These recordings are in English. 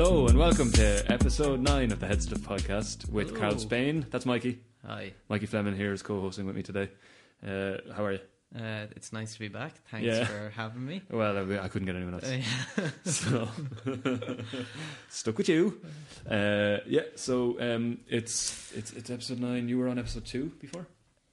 Hello and welcome to episode nine of the HeadStuff podcast with Karl Spain. That's Mikey. Hi. Mikey Fleming here is co-hosting with me today. Uh, how are you? Uh, it's nice to be back. Thanks Yeah. for having me. Well, I, I couldn't get anyone else, so stuck with you. Uh, yeah. So um, it's it's it's episode nine. You were on episode two before.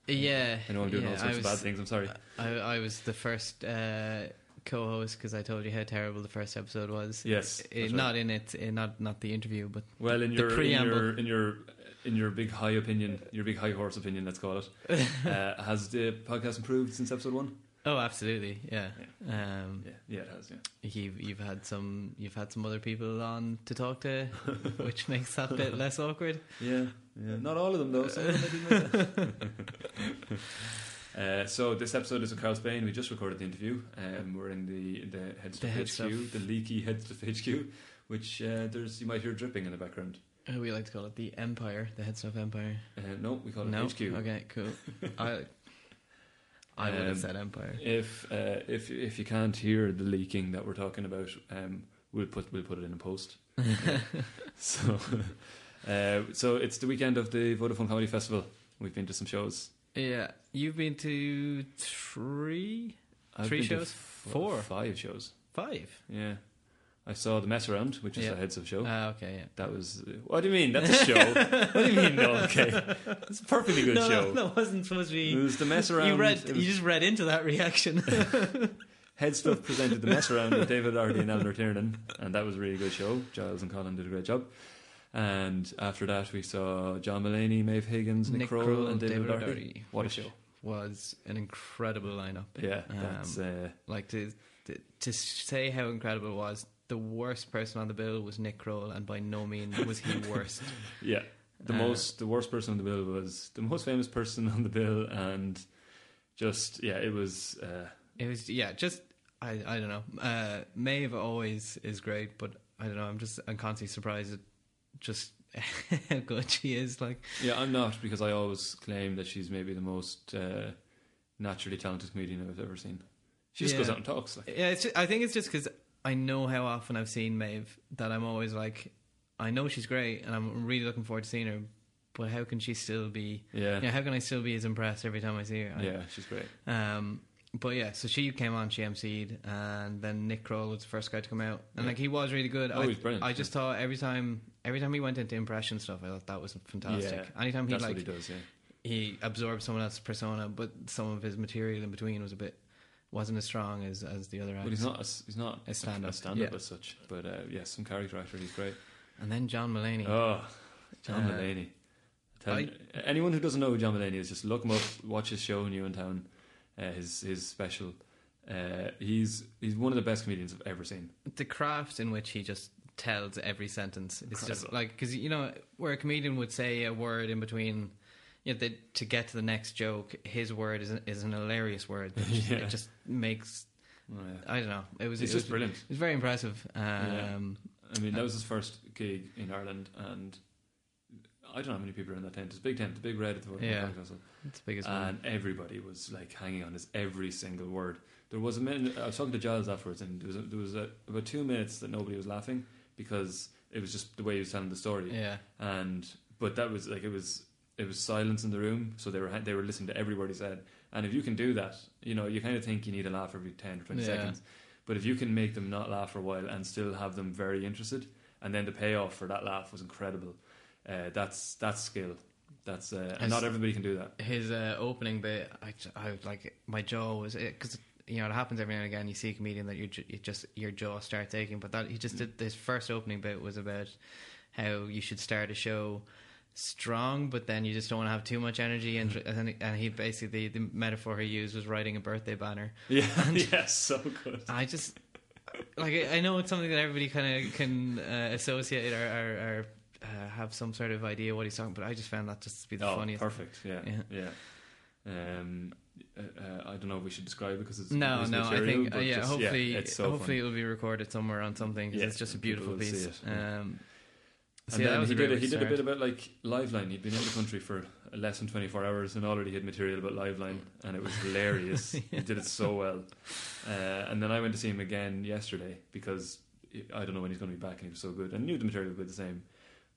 yeah. I know I'm doing yeah, all sorts I of bad things. I'm sorry. I, I was the first uh, co-host because I told you how terrible the first episode was. Yes, right. not in it, uh, not not the interview, but Well, in the your, in preamble. your in your in your big high opinion, your big high horse opinion, let's call it. uh, has the podcast improved since episode one? oh, absolutely, yeah. Um, Yeah, yeah, it has. Yeah. You've you've had some you've had some other people on to talk to, which makes that bit less awkward. Yeah, yeah. Not all of them though. Some of them I did myself. Uh, so this episode is with Karl Spain. We just recorded the interview. Um, we're in the the HeadStuff HQ, Stuff. the leaky HeadStuff HQ, which uh, there's you might hear dripping in the background. Uh, We like to call it the Empire, the HeadStuff Empire. Uh, no, we call it no, HQ. okay, cool. I I would Um, have said Empire. If uh, if if you can't hear the leaking that we're talking about, um, we'll put we'll put it in a post. so, uh, so it's the weekend of the Vodafone Comedy Festival. We've been to some shows. Yeah, you've been to three, I've Three shows? f- Four? five shows. five. Yeah, I saw the mess around, which is Yeah. a heads of show. Ah, okay, yeah. that was. What do you mean? That's a show. what do you mean? No, okay, it's a perfectly good no, show. no, that wasn't supposed to be. It was the mess around. You read, was you just read into that reaction. HeadStuff presented the mess around with David O'Doherty and Eleanor Tiernan, and that was a really good show. Giles and Colin did a great job. And after that, we saw John Mulaney, Maeve Higgins, Nick, Nick Kroll, Kroll, and David, David O'Doherty. What a show! was an incredible lineup. Yeah, Um, that's uh, Like to, to to say how incredible it was. The worst person on the bill was Nick Kroll, and by no means was he worst. yeah. The Uh, most, the worst person on the bill was the most famous person on the bill, and just yeah, it was. Uh, It was yeah, just I I don't know. Uh, Maeve always is great, but I don't know. I'm just I'm constantly surprised at just how good she is. Like yeah, I'm not because I always claim that she's maybe the most uh, naturally talented comedian I've ever seen. She just Yeah. goes out and talks. Like, yeah, it's ju- I think it's just because I know how often I've seen Maeve that I'm always like, I know she's great, and I'm really looking forward to seeing her. But how can she still be? yeah, Yeah, how can I still be as impressed every time I see her? I- yeah, she's great. Um, but yeah, so she came on, she emceed, and then Nick Kroll was the first guy to come out, and Yeah. like he was really good. Oh, I, he's brilliant, I just thought every time, every time he went into impression stuff, I thought that was fantastic. Yeah, Anytime he like he does. Yeah. he absorbed someone else's persona, but some of his material in between was a bit wasn't as strong as as the other But he's not. A, he's not A stand-up, A stand-up yeah. as such. But uh, yeah, some character actor. He's great. And then John Mulaney. Oh, John Uh, Mulaney. Tell I- anyone who doesn't know who John Mulaney is, just look him up. Watch his show New in Newtown. Uh, his his special. Uh, he's he's one of the best comedians I've ever seen. the craft in which he just tells every sentence is just like because you know where a comedian would say a word in between you know, the, to get to the next joke his word is, is an hilarious word that just, Yeah. it just makes Oh, yeah. I don't know it was He's it just was, brilliant. it was very impressive um, I mean, that was his first gig in Ireland, and I don't know how many people are in that tent. It's a big tent, the big red at the Vodafone Yeah. Festival. it's the biggest one and everybody was like hanging on his every single word. There was a minute I was talking to Giles afterwards, and there was a, there was a, about two minutes that nobody was laughing because it was just the way he was telling the story. yeah And but that was like it was it was silence in the room, so they were they were listening to every word he said. And if you can do that, you know, you kind of think you need a laugh every ten or twenty Yeah. seconds. But if you can make them not laugh for a while and still have them very interested, and then the payoff for that laugh was incredible. Uh, that's that's skill. That's uh, and Has- not everybody can do that. his uh, opening bit I, I like my jaw was it because you know it happens every now and again you see a comedian that you, ju- just your jaw starts aching but that he just did this first opening bit was about how you should start a show strong but then you just don't want to have too much energy and and, he basically the metaphor he used was writing a birthday banner Yeah, yeah, so good. I just like I I know it's something that everybody kind of can uh, associate or, or, or uh, have some sort of idea what he's talking but I just found that just to be the oh, funniest perfect. Yeah, Yeah. yeah. Um, uh, uh, I don't know if we should describe it because it's No, no. I think uh, yeah. just- hopefully, it's so hopefully funny. it'll be recorded somewhere on something. Yeah, it's just a beautiful piece. it, yeah. Um, so yeah, then he did a, he did a bit about like Liveline. He'd been in the country for less than twenty four hours and already had material about Liveline, and it was hilarious. He did it so well. Uh, and then I went to see him again yesterday because I don't know when he's going to be back, and he was so good. And knew the material would be the same,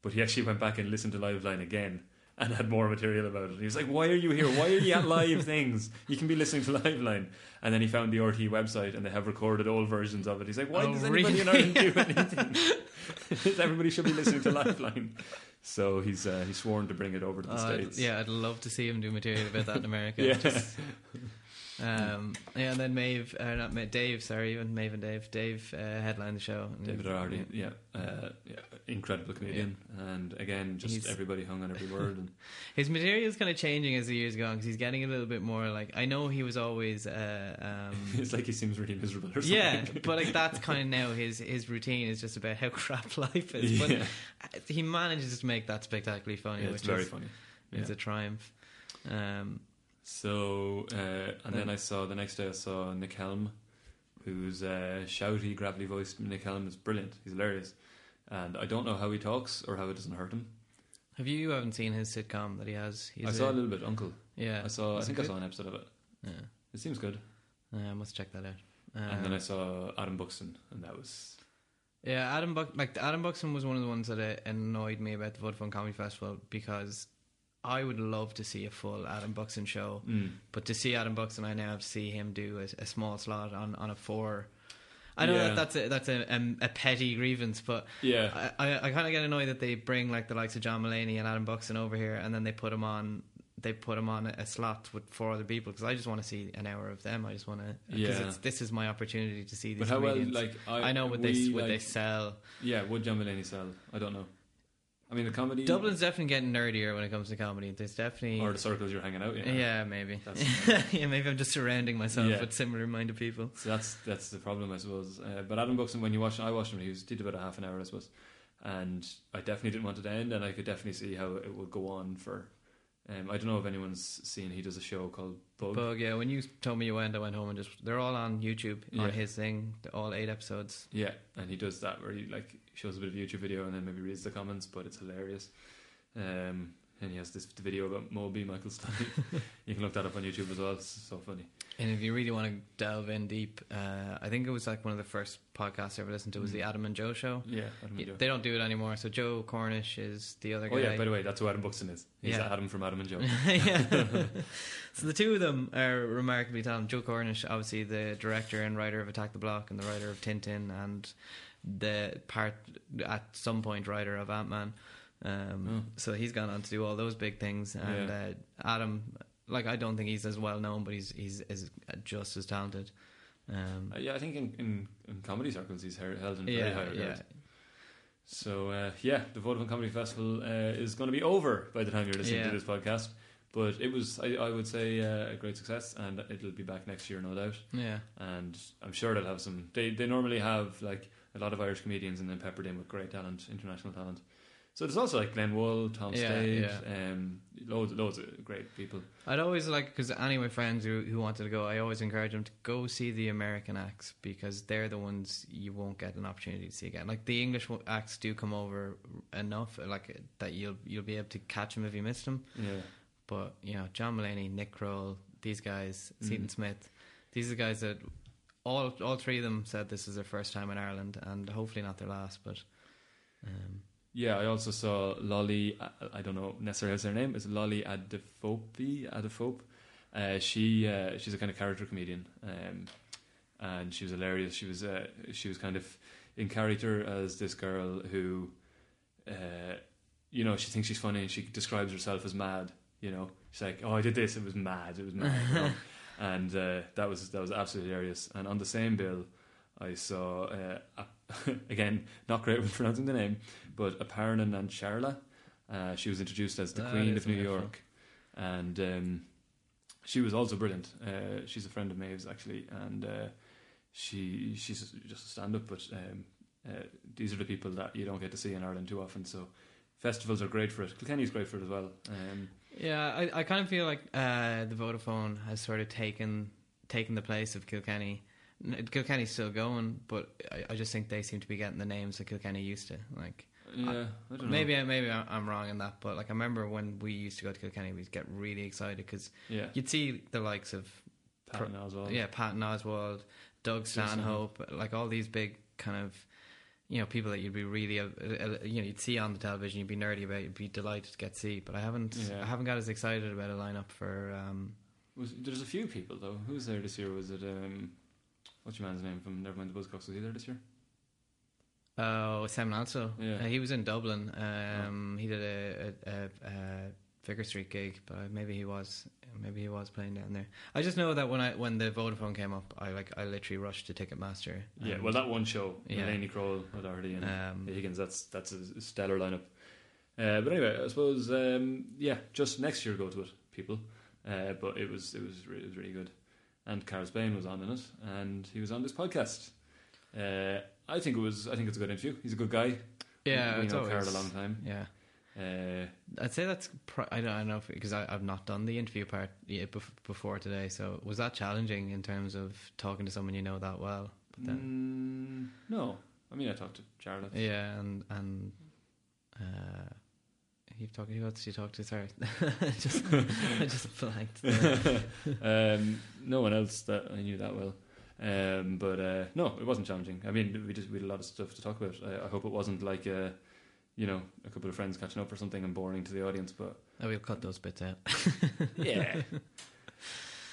but he actually went back and listened to Liveline again and had more material about it. He was like, "Why are you here? Why are you at live things? You can be listening to Liveline." And then he found the RTE website, and they have recorded old versions of it. He's like, "Why Oh, does anybody in? Ireland do anything? Everybody should be listening to Liveline." So he's uh, he's sworn to bring it over to the I'd- states. yeah, I'd love to see him do material about that in America. Yeah. Just- um, yeah, and then Maeve, uh, not Ma- Dave, sorry, even Maeve and Dave. Dave uh, headlined the show. And David Hardy, yeah, uh, yeah, incredible comedian, and again, just He's- everybody hung on every word. And His material is kind of changing as the years go on because he's getting a little bit more like. I know he was always. Uh, um, it's like he seems really miserable or something. yeah, but like that's kind of now his his routine is just about how crap life is. yeah, But he manages to make that spectacularly funny, Yeah, it's which very is funny. it's a triumph. Um, So, uh, and then Then- I saw the next day I saw Nick Helm, who's uh, shouty, gravelly voiced. Nick Helm is brilliant. He's hilarious, and I don't know how he talks or how it doesn't hurt him. have you, you haven't seen his sitcom that he has? He's I saw a little bit, Uncle. Yeah, I saw. I Is it think I saw an episode of it. Yeah, It seems good. uh, I must check that out. and then Um, I saw Adam Buxton, and that was Yeah, Adam Buck like Adam Buxton was one of the ones that uh, annoyed me about the Vodafone Comedy Festival because I would love to see a full Adam Buxton show, mm, but to see Adam Buxton, I now have to see him do a, a small slot on, on a four. I know Yeah. that that's a that's a, um, a petty grievance, but yeah. I, I, I kind of get annoyed that they bring like the likes of John Mulaney and Adam Buxton over here, and then they put them on. They put them on a slot with four other people because I just want to see an hour of them. I just want to. Yeah. This is my opportunity to see these But how well, like I, I know what we, they what they sell. Yeah, would John Mulaney sell? I don't know. I mean, the comedy Dublin's definitely getting nerdier when it comes to comedy. There's definitely or the circles you're hanging out in. yeah, maybe yeah, maybe I'm just surrounding myself Yeah. with similar-minded people. So that's that's the problem, I suppose. Uh, but Adam Buxton, when you watch, I watched him. He was did about a half an hour, I suppose, and I definitely didn't want it to end, and I could definitely see how it would go on for. Um, I don't know if anyone's seen. He does a show called Bug. Bug, yeah. When you told me you went, I went home and just they're all on YouTube Yeah. on his thing, the- all eight episodes. Yeah, and he does that where he like shows a bit of YouTube video and then maybe reads the comments, but it's hilarious. Um, and he has this video about Moby Michael Stipe. you can look that up on YouTube as well. It's so funny. And if you really want to delve in deep, uh, I think it was like one of the first podcasts I ever listened to was the Adam and Joe show. Yeah, Adam and Joe. They don't do it anymore. So Joe Cornish is the other guy. Oh yeah, by the way, that's who Adam Buxton is. He's Yeah. Adam from Adam and Joe. yeah. so the two of them are remarkably talented. Joe Cornish, obviously the director and writer of Attack the Block and the writer of Tintin and the part at some point writer of Ant Man. Um, Oh. So he's gone on to do all those big things. And uh, Adam, like I don't think he's as well known, but he's he's is just as talented. Um, Uh, yeah, I think in, in, in comedy circles he's held in very yeah, high regard. yeah. So uh, yeah, the Vodafone Comedy Festival uh, is going to be over by the time you're listening Yeah. to this podcast. But it was, I, I would say, uh, a great success, and it'll be back next year, no doubt. Yeah. And I'm sure they'll have some. They they normally have like a lot of Irish comedians, and then peppered in with great talent, international talent. So there's also like Glenn Wool, Tom Yeah, Stade, yeah. um, loads loads of great people. I'd always like because any of my friends who who wanted to go, I always encourage them to go see the American acts because they're the ones you won't get an opportunity to see again. Like the English acts do come over enough, like that you'll you'll be able to catch them if you missed them. Yeah, But you know, John Mulaney, Nick Kroll, these guys, Mm. Seaton Smith, these are the guys that all all three of them said this is their first time in Ireland and hopefully not their last. But um, yeah. I also saw Lolly. I, I don't know necessarily her name. Is Lolly Adefope? Adefope. Uh, she uh, she's a kind of character comedian, um, and she was hilarious. She was uh, she was kind of in character as this girl who, uh, you know, she thinks she's funny and she describes herself as mad. You know, she's like, "Oh, I did this. It was mad. It was mad." you know? and uh, that was that was absolutely hilarious. And on the same bill, I saw uh, again not great with pronouncing the name, but Aparna Nancherla. Uh, she was introduced as the That Queen of New. York, and um, she was also brilliant. Uh, she's a friend of Maeve's actually, and uh, she she's just a stand up. But um, uh, these are the people that you don't get to see in Ireland too often. So festivals are great for it. Kilkenny's great for it as well. Um, Yeah, I, I kind of feel like uh, the Vodafone has sort of taken taken the place of Kilkenny. Kilkenny's still going, but I, I just think they seem to be getting the names that Kilkenny used to. Like yeah, I don't know. maybe I- maybe I- I'm wrong in that, but like I remember when we used to go to Kilkenny, we'd get really excited because yeah, you'd see the likes of Patton as well. yeah Patton Oswalt, Doug Stanhope, like all these big kind of you know people that you'd be really uh, uh, you know you'd see on the television, you'd be nerdy about, you'd be delighted to get to see. But I haven't Yeah. I haven't got as excited about a lineup for. Um, Was, there's a few people though. Who was there this year? Was it um, what's your man's name from Nevermind the Buzzcocks? Was he there this year? Oh, Sam Lanzo. Yeah. Uh, he was in Dublin. Um, He did a, a, a, a Vicar Street gig, but maybe he was maybe he was playing down there. I just know that when I when the Vodafone came up, I like I literally rushed to Ticketmaster. Yeah, well, that one show, Yeah. Laney Kroll, O'Doherty, and Um, Higgins. That's that's a stellar lineup. Uh, but anyway, I suppose um, yeah, just next year go to it, people. Uh, but it was it was re- it was really good, and Karl Spain was on in it, and he was on this podcast. Uh, I think it was I think it's a good interview. He's a good guy. yeah, we, we know Karl a long time. Yeah, Uh, I'd say that's pr- I don't, I don't know because I've not done the interview part yet before today. So was that challenging in terms of talking to someone you know that well? But then, mm, no, I mean I talked to Charlotte. yeah, and and. Uh, You've talked. Who else did you talk to? Sorry, just I just blanked. um, no one else that I knew that well. Um, but uh, no, it wasn't challenging. I mean, we just we had a lot of stuff to talk about. I, I hope it wasn't like uh, you know a couple of friends catching up or something and boring to the audience. But Oh, we'll cut those bits out. yeah.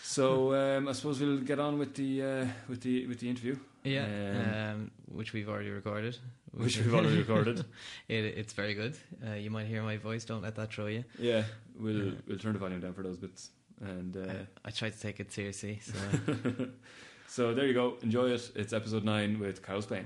So um, I suppose we'll get on with the uh, with the with the interview, Yeah, Um, um, which we've already recorded. which we've already recorded. it, it's very good. Uh, you might hear my voice. Don't let that throw you. Yeah, we'll we'll turn the volume down for those bits. And uh, I, I tried to take it seriously. So so there you go. Enjoy it. It's episode nine with Karl Spain.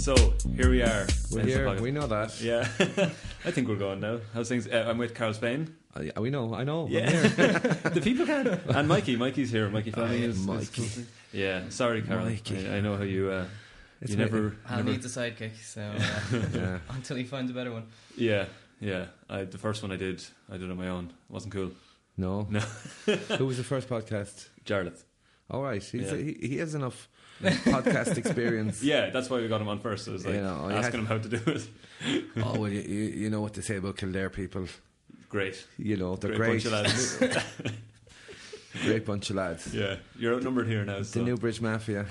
So here we are. We're here. We know that. Yeah, I think we're going now. How's things? Uh, I'm with Karl Spain. Uh, yeah, we know. I know. I'm Yeah, here. the people can. And Mikey, Mikey's here. Mikey Fleming yeah, is, is Mikey. Yeah, sorry, Karl. Mikey. I, I know how you. Uh, It's you me- never. I'll never need the sidekick. So uh, Yeah. until he finds a better one. yeah, yeah. I, the first one I did, I did it on my own. It wasn't cool. No. No. Who was the first podcast? Jarlath. All right. He's, Yeah. he, he has enough podcast experience. Yeah, that's why we got him on first. I was like You know, you asking him how to do it. Oh, well, you, you, you know what they say about Kildare people. Great, You know, they're great, great. bunch of lads. great bunch of lads. yeah, you're outnumbered here now. The So. Newbridge Mafia.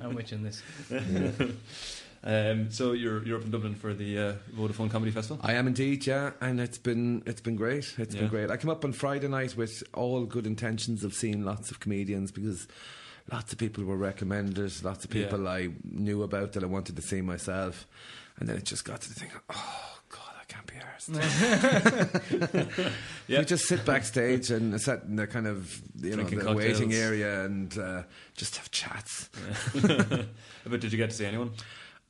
I'm with you in this. um, so you're you're up in Dublin for the uh, Vodafone Comedy Festival. I am indeed, yeah, and it's been it's been great. It's Yeah. been great. I came up on Friday night with all good intentions of seeing lots of comedians because lots of people were recommended, lots of Yeah. people I knew about that I wanted to see myself, and then it just got to the thing. Oh God, I can't be arsed. Yeah. You just sit backstage and sit in the kind of you know the waiting area and uh, just have chats. but did you get to see anyone?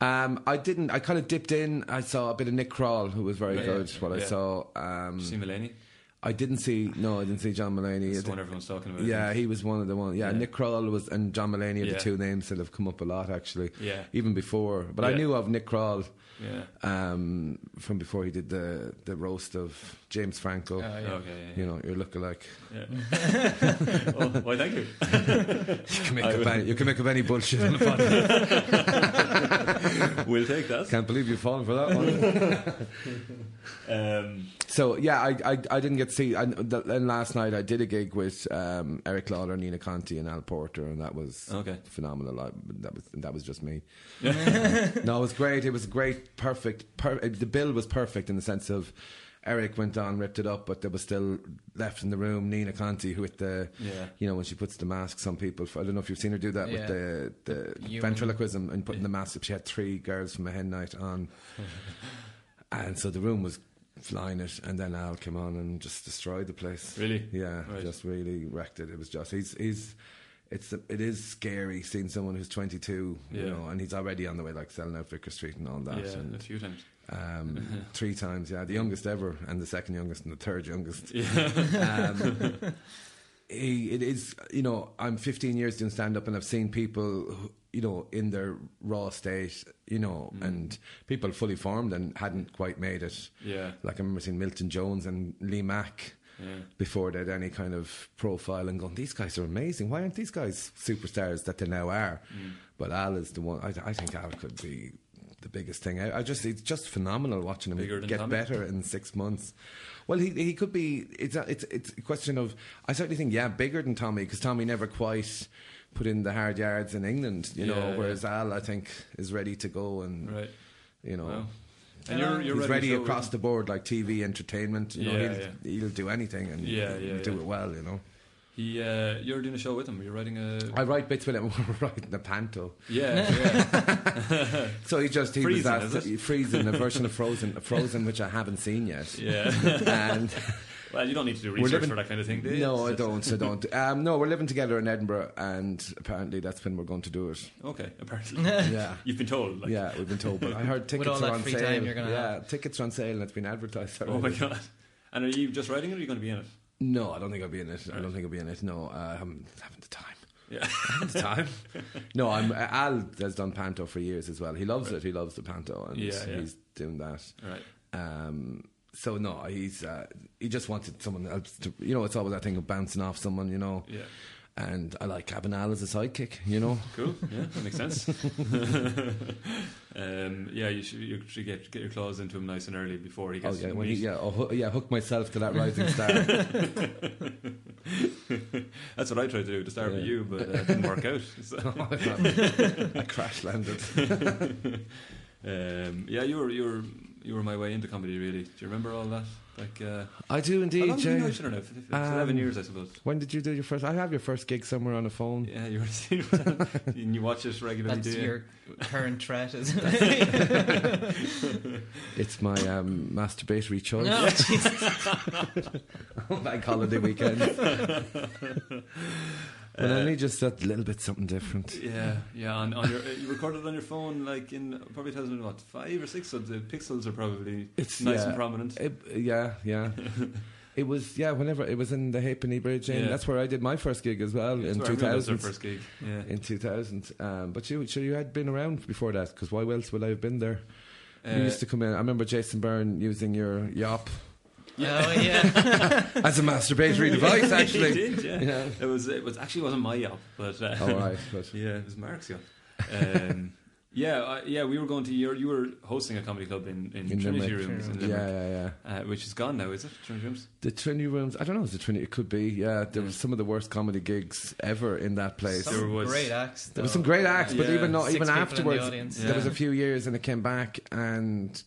Um, I didn't. I kind of dipped in. I saw a bit of Nick Kroll, who was very Yeah. good. What I saw. Um, Did see Mulaney? I didn't see. No, I didn't see John Mulaney. That's the one everyone's talking about. Yeah, he was one of the one. Yeah, Yeah. Nick Kroll was and John Mulaney are Yeah. the two names that have come up a lot actually. Yeah. Even before, but I knew of Nick Kroll Yeah. um, from before he did the the roast of James Franco. Oh, yeah. Okay. Yeah. You know, your lookalike. Yeah. oh, why? Thank you. You can make I up would- any, you can make up any bullshit on the podcast. we'll take that. Can't believe you've fallen for that one. Um, So yeah, I I, I didn't get to see. And then last night I did a gig with um, Eric Lalor, Nina Conti, and Al Porter, and that was okay. phenomenal. I, that was that was just me. no, it was great. It was great, perfect. Per, the bill was perfect in the sense of Eric went on, ripped it up, but there was still left in the room Nina Conti, who with the Yeah. you know when she puts the masks on people. I don't know if you've seen her do that Yeah. with the the You- ventriloquism and putting the mask. She had three girls from a hen night on, and so the room was flying it. And then Al came on and just destroyed the place. Really? Yeah, Right. just really wrecked it. It was just he's he's it's it is scary seeing someone who's 22, Yeah. you know, and he's already on the way like selling out Vicar Street and all that. yeah, a few times. Um, three times, yeah, the youngest ever, and the second youngest and the third youngest. Yeah. Um, it is, you know, I'm 15 years doing stand up, and I've seen people, who, you know, in their raw state, you know, Mm. and people fully formed and hadn't quite made it. Yeah. Like I remember seeing Milton Jones and Lee Mack Yeah. before they had any kind of profile and going, these guys are amazing. Why aren't these guys superstars that they now are? Mm. But Al is the one. I, I think Al could be the biggest thing. I, I just it's just phenomenal watching him Bigger get better in six months. Well, he he could be. It's a, it's it's a question of. I certainly think yeah, bigger than Tommy because Tommy never quite put in the hard yards in England. You know, Yeah, whereas Al I think is ready to go and Right. you know. Wow. And you're, you're He's ready, ready across the board, like TV, entertainment. You know, he'll, he'll do anything and Yeah, yeah, do it well. You know, He, uh, you're doing a show with him. You're writing a. I write bits with him. We're writing the panto. yeah, yeah, So he just he Freezing, was is asked it? freezing a version of Frozen, Frozen which I haven't seen yet. yeah. And well, you don't need to do We're research living- for that kind of thing, do you? no, I don't. I don't. Um, no, we're living together in Edinburgh, and apparently that's when we're going to do it. Okay, apparently. Yeah. You've been told. Like, yeah, we've been told, but I heard tickets all are that on free sale. time you're yeah, have. tickets are on sale and it's been advertised. Oh my god. And are you just writing it or are you going to be in it? No, I don't think I'll be in it. I don't think I'll be in it. No, I haven't, haven't the time. Yeah. haven't the time. no, I'm Al has done panto for years as well. He loves it. He loves the panto, and Yeah, yeah. he's doing that. right. Um, so no, he's uh, he just wanted someone else to. You know, it's always that thing of bouncing off someone. You know, Yeah. And I like having Al as a sidekick. You know, Cool. Yeah, that makes sense. um, yeah, you should, you should get get your claws into him nice and early before he oh gets yeah, to when he, yeah, oh, yeah, hook myself to that rising star. That's what I tried to do to start with you, but uh, it didn't work out. So, I crash landed. um, yeah, you were you were you were my way into comedy. Really, do you remember all that? Like, uh, I do how indeed, long have you Jay. been out there now? F- f- Eleven Um, years, I suppose. When did you do your first? I have your first gig somewhere on a phone. Yeah, you were. and you watch it regularly, That's do you? your current threat, isn't it? It's my um, masturbatory choice. no, Jesus. Bank holiday weekend. But I need just that a little bit something different. Yeah, yeah. On, on your, uh, you recorded on your phone like in probably 2000 what five or six, so the pixels are probably It's nice yeah, and prominent. It, yeah, yeah. it was yeah. Whenever it was in the Halfpenny Bridge, and Yeah. that's where I did my first gig as well That's in two thousand. two everyone does their thousand. first gig. Yeah. In two thousand, um, but you, sure you had been around before that because why else would I have been there? you Uh, used to come in. I remember Jason Byrne using your yop Oh, yeah. as a masturbatory device. Actually, he did, yeah. yeah. It was it was actually wasn't my yacht, but uh, All right, but yeah, it was Mark's yacht. Um, yeah, I, yeah. We were going to your. You were hosting a comedy club in, in, In Trinity Limerick. Rooms in yeah, Limerick, yeah, yeah. uh, which is gone now, is it? Trinity Rooms. The Trinity Rooms. I don't know. Is the Trinity? It could be. Yeah, there Yeah. was some of the worst comedy gigs ever in that place. There was- great acts. There was some great acts, but even not Six even people in the afterwards, there was a few years, and it came back, and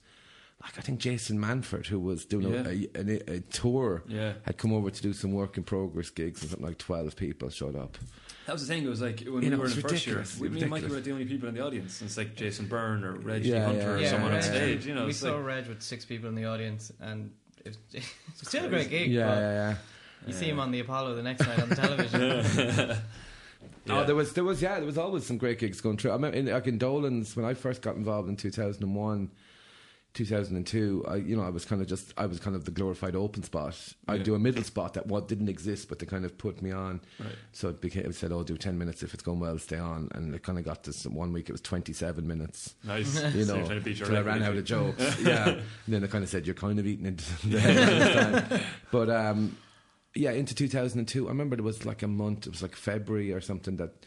like I think Jason Manford, who was doing Yeah. a, a, a tour, Yeah, had come over to do some work in progress gigs, and something like twelve people showed up. that was the thing. It was like when You we know, were in the first year, we, me and Mikey Ridiculous. were the only people in the audience. And it's like Jason Byrne or Reggie Yeah, Hunter yeah, or yeah. someone on Reg- stage. You know, we saw like, Reg with six people in the audience, and it was, it's still a great gig. yeah, but yeah, yeah. You see him on the Apollo the next night on television. Yeah. Oh, there was, there was, yeah, there was always some great gigs going through. I remember, in, like in Dolan's, when I first got involved in two thousand and one. 2002 I you know I was kind of just I was kind of the glorified open spot I'd Yeah. do a middle spot that what didn't exist but they kind of put me on Right. So it became, it said, oh, do 10 minutes if it's going well, stay on. And it kind of got to some, one week, it was 27 minutes, Nice. you So know, you're trying to beat your till I ran out of jokes. yeah. And then they kind of said, you're kind of eating into the head. But um, yeah, into 2002, I remember there was like a month, it was like February or something that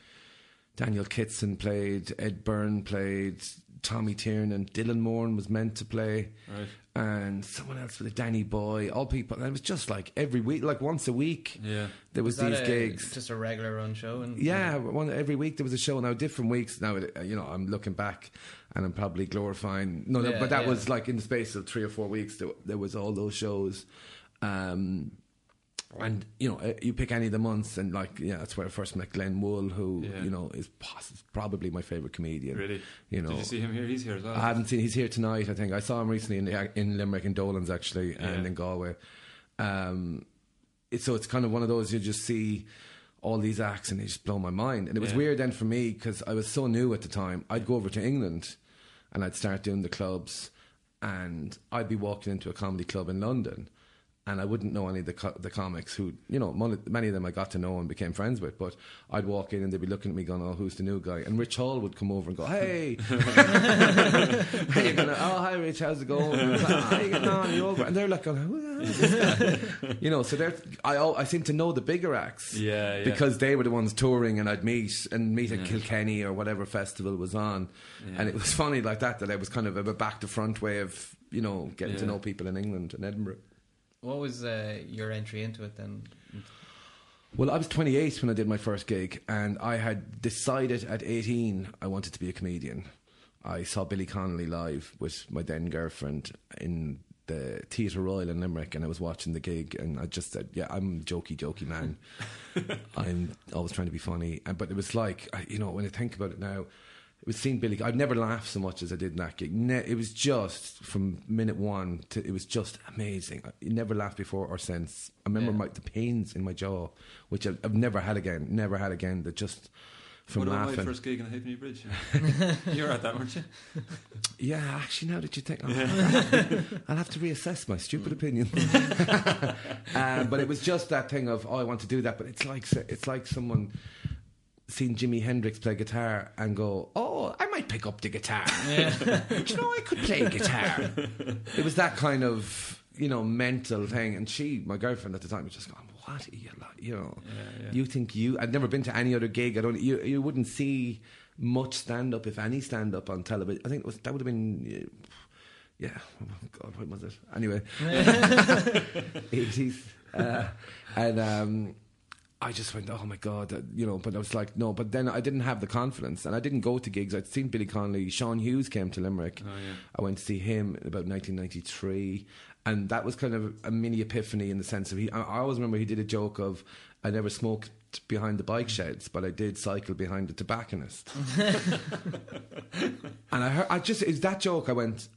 Daniel Kitson played, Ed Byrne played, Tommy Tiernan, and Dylan Moran was meant to play Right. and someone else with a Danny Boy, all people. And it was just like every week, like once a week, Yeah. there was, Was that these a- gigs. Just a regular run show. And Yeah, one every week there was a show. Now different weeks. Now you know I'm looking back, and I'm probably glorifying. No, no but that yeah. was like in the space of three or four weeks. There, there was all those shows, um, and you know you pick any of the months, and like yeah, that's where I first met Glenn Wool, who Yeah. you know is poss- probably my favorite comedian. Really. You know, Did you see him here? He's here as well. I haven't seen. He's here tonight. I think I saw him recently in in Limerick and Dolan's actually, and Yeah. in Galway. Um, it's, so it's kind of one of those you just see all these acts and they just blow my mind. And it was Yeah. weird then for me because I was so new at the time. I'd go over to England and I'd start doing the clubs, and I'd be walking into a comedy club in London. And I wouldn't know any of the co- the comics who you know many of them I got to know and became friends with. But I'd walk in and they'd be looking at me going, "Oh, who's the new guy?" And Rich Hall would come over and go, "Hey, you gonna? Oh, hi, Rich, how's it going?" And, like, "Oh, how you getting on? You over?" And they're like, going, "Who the hell is this guy?" you know, so they're I I seem to know the bigger acts Yeah, yeah. because they were the ones touring and I'd meet and meet at Kilkenny or whatever festival was on. Yeah. And it was funny like that, that it was kind of a back to front way of, you know, getting to know people in England and Edinburgh. What was uh, your entry into it then? Well, I was 28 when I did my first gig, and I had decided at 18 I wanted to be a comedian. I saw Billy Connolly live with my then girlfriend in the Theatre Royal in Limerick, and I was watching the gig, and I just said, "Yeah, I'm a jokey, jokey man. I'm always trying to be funny." And, but it was like, you know, when I think about it now, it was seeing Billy. I've never laughed so much as I did in that gig. Ne- it was just from minute one to it was just amazing. I never laughed before or since. I remember Yeah. my the pains in my jaw, which I've, I've never had again. Never had again. That just from what about laughing. my first gig in the Halfpenny Bridge? you were at that, weren't you? Yeah, actually, now that you think, I'll, have, I'll have to reassess my stupid opinion. uh, but it was just that thing of, oh, I want to do that. But it's like it's like someone seen Jimi Hendrix play guitar and go, oh, I might pick up the guitar. Do you know, I could play guitar. it was that kind of you know mental thing. And she, my girlfriend at the time, was just going, what are you like? You know, Yeah, yeah. you think you? I'd never been to any other gig. I don't. You you wouldn't see much stand up, if any stand up on television. I think it was that would have been. Yeah, oh God, what was it? Anyway, eighties, uh, and um, I just went, oh my God, uh, you know. But I was like, no. But then I didn't have the confidence, and I didn't go to gigs. I'd seen Billy Connolly, Sean Hughes came to Limerick. Oh, yeah. I went to see him in about 1993, and that was kind of a mini epiphany in the sense of he. I, I always remember he did a joke of, I never smoked behind the bike sheds, but I did cycle behind the tobacconist. and I heard, I just is that joke. I went,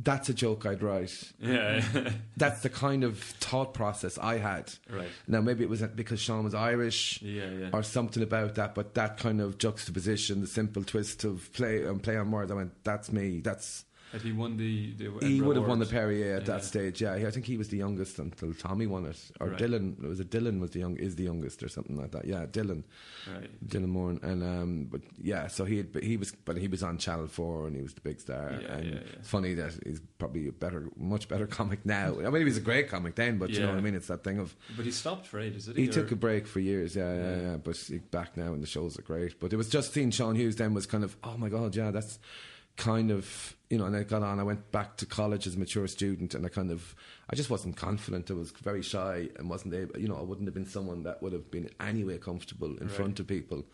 that's a joke I'd write. Yeah, That's the kind of thought process I had. right. Now maybe it was because Sean was Irish Yeah, yeah. or something about that, but that kind of juxtaposition, the simple twist of play and play on words, I went, that's me. That's Had he won the, the he would have won the Perrier at Yeah. that stage. Yeah, I think he was the youngest until Tommy won it, or Right. Dylan. Was it Dylan was the young is the youngest or something like that? Yeah, Dylan, Right. Dylan Moran, and um, but yeah, so he had, but he was, but he was on Channel Four and he was the big star. Yeah, and yeah, funny that he's probably a better, much better comic now. I mean, he was a great comic then, but you know what I mean. It's that thing of But he stopped for ages, did he? he took a break for years, yeah, yeah, Yeah. yeah. But he's back now, and the shows are great. But it was just seeing Sean Hughes then was kind of, oh my god, yeah, that's kind of you know. And I got on. I went back to college as a mature student, and I kind of, I just wasn't confident. I was very shy and wasn't able. You know, I wouldn't have been someone that would have been anyway comfortable in Right. front of people.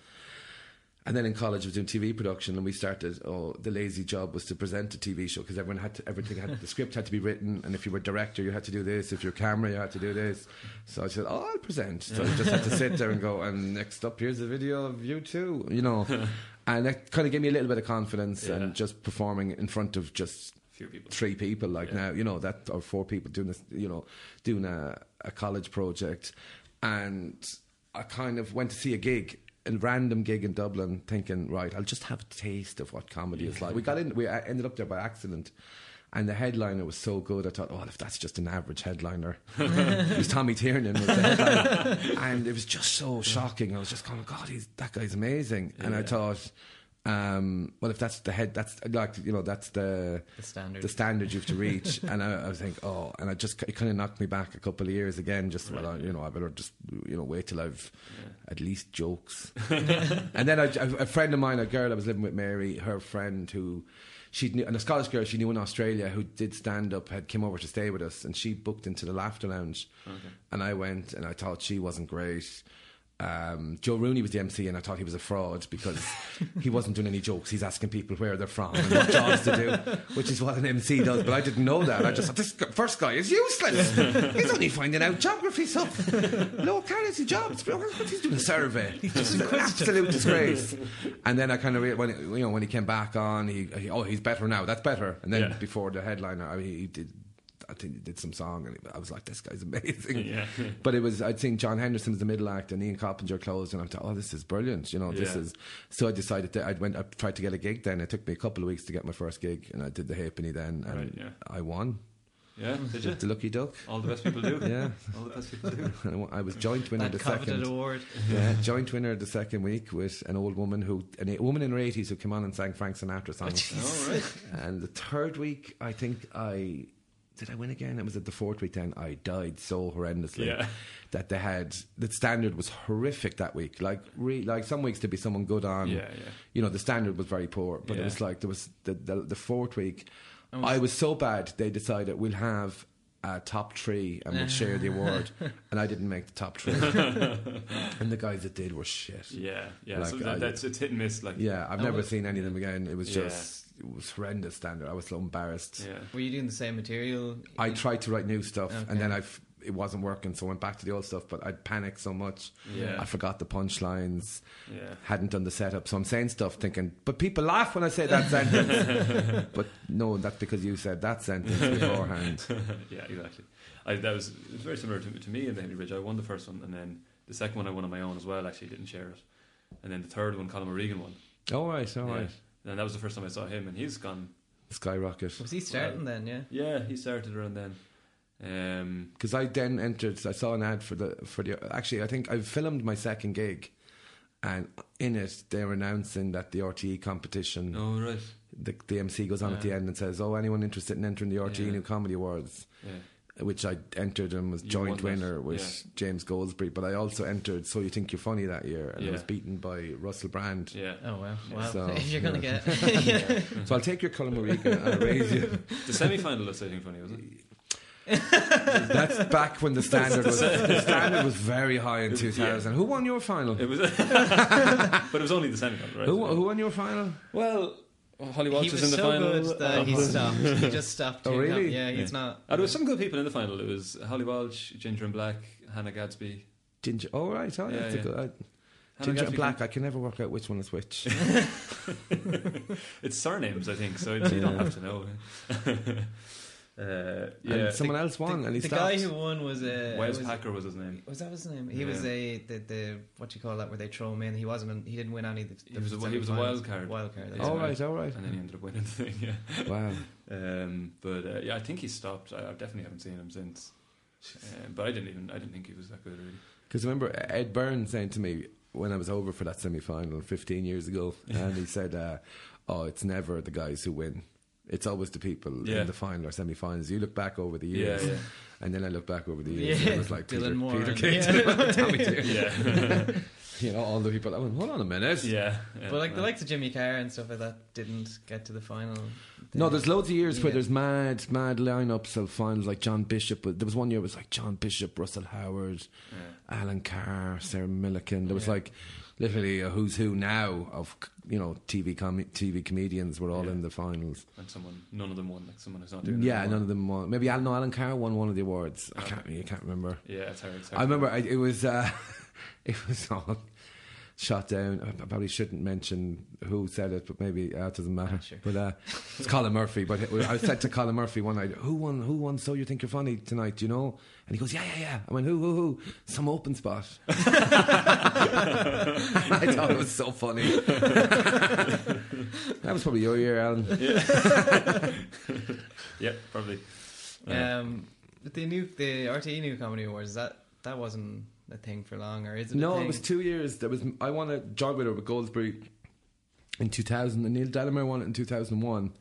And then in college, I was doing TV production, and we started. Oh, the lazy job was to present a TV show because everyone had to, everything had the script had to be written, and if you were director, you had to do this. If you're camera, you had to do this. So I said, "Oh, I'll present." So I just had to sit there and go. And next up, here's a video of U2, you know. and that kind of gave me a little bit of confidence, Yeah. and just performing in front of just few people. three people like Yeah. now you know that or four people doing this you know doing a, a college project and I kind of went to see a gig a random gig in Dublin thinking right I'll just have a taste of what comedy is like we got in we ended up there by accident and the headliner was so good I thought oh if that's just an average headliner it was Tommy Tiernan was the headliner and it was just so shocking I was just going God he's that guy's amazing and I thought um, well if that's the head that's like you know that's the The standard. the standard you have to reach. and I, I was think, oh, and I just it kind of knocked me back a couple of years again. Just well, I, you know, I better just you know wait till I've Yeah. at least jokes. and then I, a friend of mine, a girl I was living with, Mary, her friend who. She knew, and a Scottish girl she knew in Australia who did stand up had came over to stay with us, and she booked into the Laughter Lounge, Okay. and I went, and I thought she wasn't great. Um, Joe Rooney was the MC, and I thought he was a fraud because he wasn't doing any jokes. He's asking people where they're from and what jobs to do, which is what an MC does. But I didn't know that. I just thought this first guy is useless. He's only finding out geography stuff, locality jobs. What's he's doing a survey? He's just an absolute disgrace. And then I kind of re- when you know when he came back on, he, he oh he's better now. That's better. And then Yeah. before the headliner, I mean, he did. I think he did some song, and I was like, "This guy's amazing." Yeah. But it was I'd seen John Henderson was the middle act and Ian Coppinger closed and I thought, oh, this is brilliant. You know, this Yeah. is. So I decided that I went. I tried to get a gig. Then it took me a couple of weeks to get my first gig, and I did the halfpenny then, and Right, yeah. I won. Yeah, did you? The lucky duck. All the best people do. Yeah, All the best people do. I was joint winner that the second. award. Yeah, joint winner the second week with an old woman who, an a woman in her eighties who came on and sang Frank Sinatra songs. All right. and the third week, I think I did I win again? It was at the fourth week. Then I died so horrendously Yeah. that they had the standard was horrific that week. Like, re, like some weeks to be someone good on. Yeah, yeah. You know, the standard was very poor, but it was like there was the the, the fourth week. I was- I was so bad. They decided we'll have. A top three and we'll share the award, and I didn't make the top three. and the guys that did were shit. Yeah, yeah. Like, so I- that's it's hit and miss. Like, Yeah, I've never well- seen any of them again. It was just it was horrendous standard. I was so embarrassed. yeah. Were you doing the same material? I tried to write new stuff, Okay. and then I it wasn't working, so I went back to the old stuff. But I'd panicked so much, Yeah. I forgot the punchlines, Yeah. hadn't done the setup, so I'm saying stuff thinking, but people laugh when I say that sentence. but no, that's because you said that sentence beforehand. yeah, exactly. I, that was it was very similar to, to me in the Halfpenny Bridge. I won the first one, and then the second one I won on my own as well. Actually, didn't share it, and then the third one, Colm O'Regan won. all right, all Yeah. right, And that was the first time I saw him, and he's gone. skyrocket. Was he starting then? Yeah. Yeah, he started around then. Um, Because I then entered. I saw an ad for the for the. Actually, I think I filmed my second gig, and in it they're announcing that the RTE competition. oh right, the, the MC goes on at the end and says, "Oh, anyone interested in entering the RTE Yeah. New Comedy Awards?" yeah, Which I entered and was You joint won that, winner with yeah. James Goldsberry. But I also entered "So You Think You're Funny" that year, and I was beaten by Russell Brand. yeah. Oh wow! Yeah. Wow. So, you're gonna yeah. get, yeah. So I'll take your Colin Marie and I'll raise you. The semi-final was I think funny, was it? That's back when the standard was the standard was very high in It was- 2000. Who won your final? It was, but it was only the semi-final, right? Who, who won your final? Well, Holly Walsh he was was in the so final. good that he Uh, stopped. He just stopped. Oh, tuning up. really? Yeah, he's Yeah. not. Uh, there was some good people in the final. It was Holly Walsh, Ginger and Black, Hannah Gadsby. Ginger. Oh right, oh, Yeah, that's a yeah. good. I, Hannah Ginger and Gadsby Black. I can never work out which one is which. It's surnames, I think, so you don't have to know. Uh, yeah, And someone else won, the, and he the stopped. guy who won was uh, Wes was, Packer was his name. was that his name? He was a the, the what do you call that where they throw him in. He wasn't. in- He didn't win any. Of the, He was a- he was a wild card. Wild card. that's all right. right, all right. And then he ended up winning the thing, yeah. Wow. Um, but uh, yeah, I think he stopped. I, I definitely haven't seen him since. Um, but I didn't even. I didn't think he was that good, really. Because I remember Ed Byrne saying to me when I was over for that semi final 15 years ago, and he said, uh, Oh, it's never the guys who win. It's always the people Yeah. in the final or semi finals. You look back over the years, yeah, and then I look back over the years, Yeah. and it was like Dylan Peter, Moore Peter and- Kate, yeah. Tommy Deere. yeah, You know, all the people. I went, Hold on a minute. yeah. yeah. But like the likes of Jimmy Carr and stuff like that didn't get to the final. No, there's loads of years where there's mad, mad lineups of finals like John Bishop. But there was one year it was like John Bishop, Russell Howard, Yeah. Alan Carr, Sarah Millican. There was Yeah. like literally a who's who now of you know TV com- TV comedians were all Yeah. in the finals. And someone, none of them won. Like someone who's not doing. Yeah, none of them won. Maybe Alan, no, Alan Carr won one of the awards. I can't, you can't remember. Yeah, it's hard. It's hard I remember I, it was uh, it was all shot down. I probably shouldn't mention who said it, but maybe uh, it doesn't matter. Ah, sure. But uh, it's Colin Murphy. But it, I said to Colin Murphy one night, "Who won? Who won? So you think you're funny tonight? Do you know?" And he goes, "Yeah, yeah, yeah." I went, "Who? Who? Who? Some open spot." I thought it was so funny. that was probably your year, Alan. Yeah, probably. Yeah. Um, but the new the RTE New Comedy Awards that that wasn't a thing for long, or is it? No, it was two years. There was I won a job winner with Goldsbury in 2000, and Neil Delamere won it in 2001,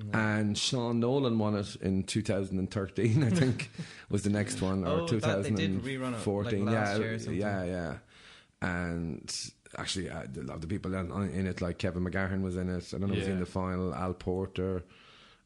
Mm. and Sean Nolan won it in 2013. I think was the next one, or Oh, that they did rerun it, like, 2014. yeah, year or something. yeah, yeah. And actually, uh, a lot of the people in, in it, like Kevin McGahern was in it. I don't know he was in the final. Al Porter.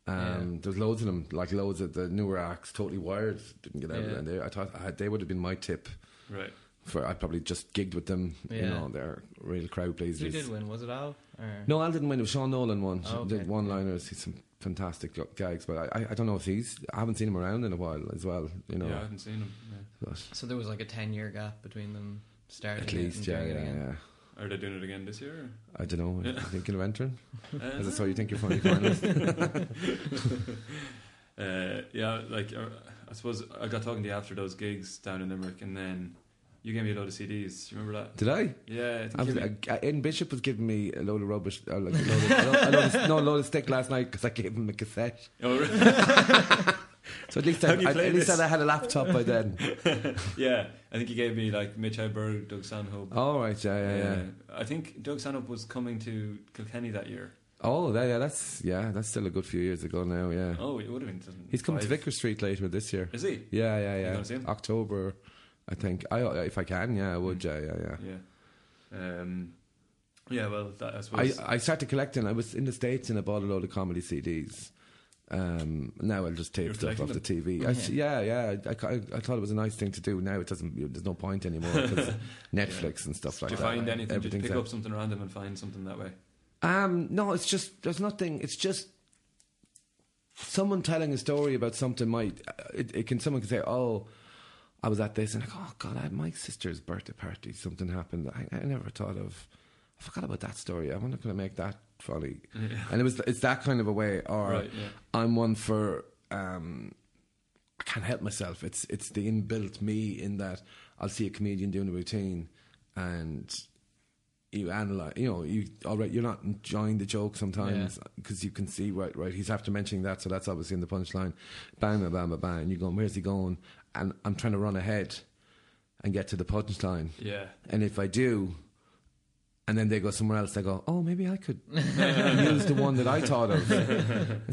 Um, Yeah. There's loads of them, like loads of the newer acts. Totally Wired didn't get out of Yeah. And they, I thought I they would have been my tip Right. for I probably just gigged with them. You know, they're real crowd Who pleasers. did win? Was it Al? Or? No, Al didn't win. It was Sean Nolan won. Oh, Did one liners. He's some fantastic g- gags, but I, I, I don't know if he's. I haven't seen him around in a while as well. You know, Yeah, I haven't seen him. Yeah. but So there was like a ten year gap between them starting at it least, and yeah, yeah, yeah. Are they doing it again this year? I don't know. Are you thinking of entering? or- As I saw you think you're funny. Uh, yeah, like uh, I suppose I got talking to you after those gigs down in Limerick, and then you gave me a load of CDs. Do you remember that? Did I? Yeah, I think I was, me- uh, Bishop was giving me a load of rubbish, uh, like a load of, a load, of, no, a load of stick last night because I gave him a cassette. Oh, really? So at least I, How do you I, at least? I had a laptop by then. yeah, I think he gave me like Mitch Hedberg, Doug Stanhope. All right, yeah, yeah, yeah. I think Doug Stanhope was coming to Kilkenny that year. Oh, yeah, yeah, that's yeah, that's still a good few years ago now. Yeah, Oh, it would have been. he's coming to. Vicar Street later this year. Is he? Yeah, yeah, yeah. gonna see him? October, I think. I if I can, yeah, I would. Yeah, yeah, yeah. Yeah. Um, yeah, well, that, I suppose. I, I started collecting. I was in the States and I bought a load of comedy CDs. Um, now I'll just You're tape stuff off the TV. I s- yeah, yeah. I, I, I thought it was a nice thing to do. Now it doesn't. There's no point anymore because Netflix and stuff like that. Do you that. find anything? You pick up something random and find something that way? Um, no, it's just there's nothing. It's just someone telling a story about something. Might uh, it, it can someone can say, "Oh, I was at this," and like, "Oh God, I had my sister's birthday party. Something happened. I, I never thought of. I forgot about that story. I wonder could I make that funny." And it was it's that kind of a way. Or Right, yeah. I'm one for. Um, I can't help myself. It's it's the inbuilt me in that I'll see a comedian doing a routine and you analyze. You know, you all right. You're not enjoying the joke sometimes because you can see right, right. He's after mentioning that, so that's obviously in the punchline. Bang, bang, bang, bang, bang. And you're going, where's he going? And I'm trying to run ahead and get to the punchline. Yeah. And if I do, and then they go somewhere else, they go, oh, maybe I could use the one that I thought of.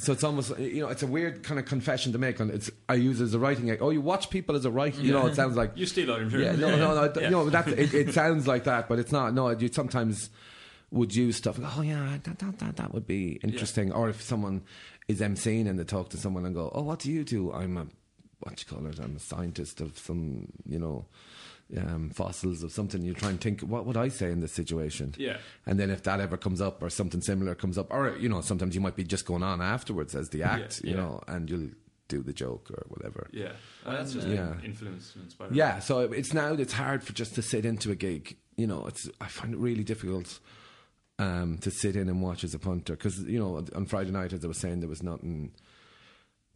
so it's almost, you know, it's a weird kind of confession to make. And it's I use it as a writing. Like, oh, you watch people as a writing. You know, it sounds like You steal all your material. yeah, no, no, no. Yeah. You know, that it, it sounds like that, but it's not. No, you sometimes would use stuff. Like, oh yeah, that, that that that would be interesting. Or if someone is emceeing and they talk to someone and go, oh, what do you do? I'm a what you call it? I'm a scientist of some, you know. Um, fossils of something you try and think what would I say in this situation Yeah. and then if that ever comes up or something similar comes up or you know sometimes you might be just going on afterwards as the act Yeah, you yeah. know and you'll do the joke or whatever Yeah. Uh, that's just Yeah. influence and inspire. yeah, so it's now it's hard for just to sit into a gig. You know, it's I find it really difficult um, to sit in and watch as a punter because you know on Friday night as I was saying there was nothing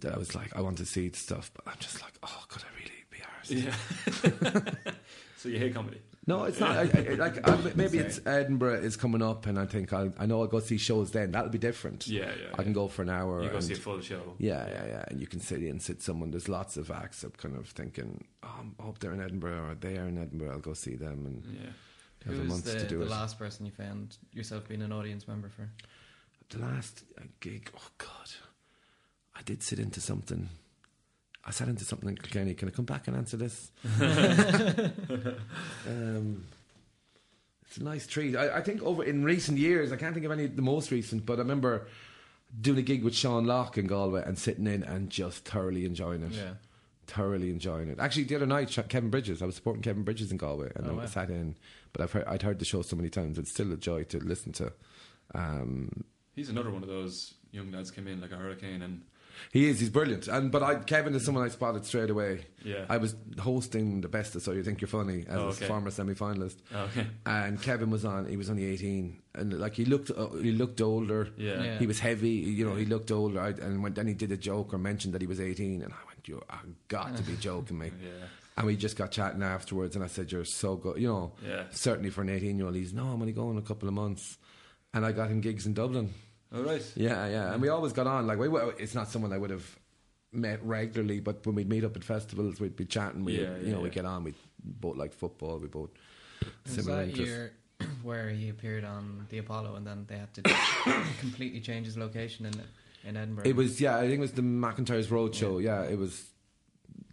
that I was like I want to see the stuff, but I'm just like oh could I really be arsed? Yeah. so you hate comedy? No, it's not. I, I, like I, maybe it's Edinburgh is coming up, and I think I'll, I know I'll go see shows then. That'll be different. Yeah, yeah. I can go for an hour. You go and- see a full show. Yeah, yeah, yeah. And you can sit in, and sit someone. There's lots of acts. I'm kind of thinking, oh, I'm up there in Edinburgh, or they are in Edinburgh. I'll go see them, and Yeah. have Who a was month the, to do the it. last person you found yourself being an audience member for? The last uh, gig, oh god, I did sit into something. I sat into something in Kilkenny. Can I come back and answer this? um, it's a nice treat. I, I think over in recent years, I can't think of any the most recent, but I remember doing a gig with Sean Lock in Galway and sitting in and just thoroughly enjoying it. Yeah. Thoroughly enjoying it. Actually, the other night, Kevin Bridges. I was supporting Kevin Bridges in Galway, and Oh, I wow. sat in. But I've heard, I'd heard the show so many times; it's still a joy to listen to. Um, He's another one of those young lads came in like a hurricane and He is. He's brilliant. And but I, Kevin is someone I spotted straight away. Yeah. I was hosting the best of So You Think You're Funny as Oh, a okay. former semi-finalist, Oh, okay. and Kevin was on. He was only eighteen, and like he looked, uh, he looked older. Yeah. Yeah. He was heavy. You know, he looked older. I, and when then he did a joke or mentioned that he was eighteen, and I went, "You are got to be joking me." Yeah. And we just got chatting afterwards, and I said, "You're so good." You know, Yeah. certainly for an eighteen-year-old, he's no, I'm only going in a couple of months, and I got him gigs in Dublin. All right. Yeah, yeah, and we always got on. Like, we, we- it's not someone I would have met regularly, but when we'd meet up at festivals, we'd be chatting. We, Yeah, you yeah, know, we get on. We both like football. We both Was similar that interests. year where he appeared on the Apollo and then they had to completely change his location in in Edinburgh? It was yeah, I think it was the McIntyre's Road show. Yeah, it was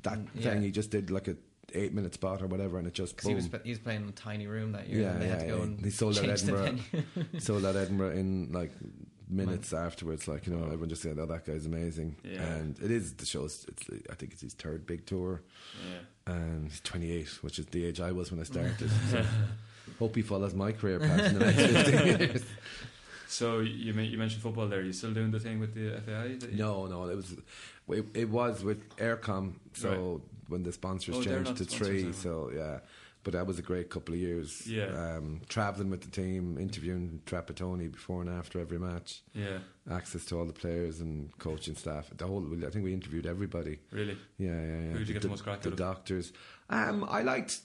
that Mm, thing. He just did like a eight minute spot or whatever, and it just 'Cause he was he was playing in a tiny room that year. Yeah, and they had to yeah, go yeah. and They sold out Edinburgh. venue. sold out Edinburgh in like minutes afterwards. Like you know, everyone just said, "Oh, that guy's amazing." Yeah. And it is the show's. It's I think it's his third big tour. Yeah. and he's 28, which is the age I was when I started. so hope he follows my career path in the next 15 years. So you you mentioned football there. Are you still doing the thing with the FAI? No, no, it was it, it was with Eircom. So when the sponsors Oh, changed to three, anymore. so yeah. But that was a great couple of years. Yeah. um, traveling with the team, interviewing Trapattoni before and after every match, Yeah. access to all the players and coaching staff. The whole, I think we interviewed everybody. Really. Yeah, yeah, yeah. Who did you get the the, most crack the out of? doctors. Um, I liked.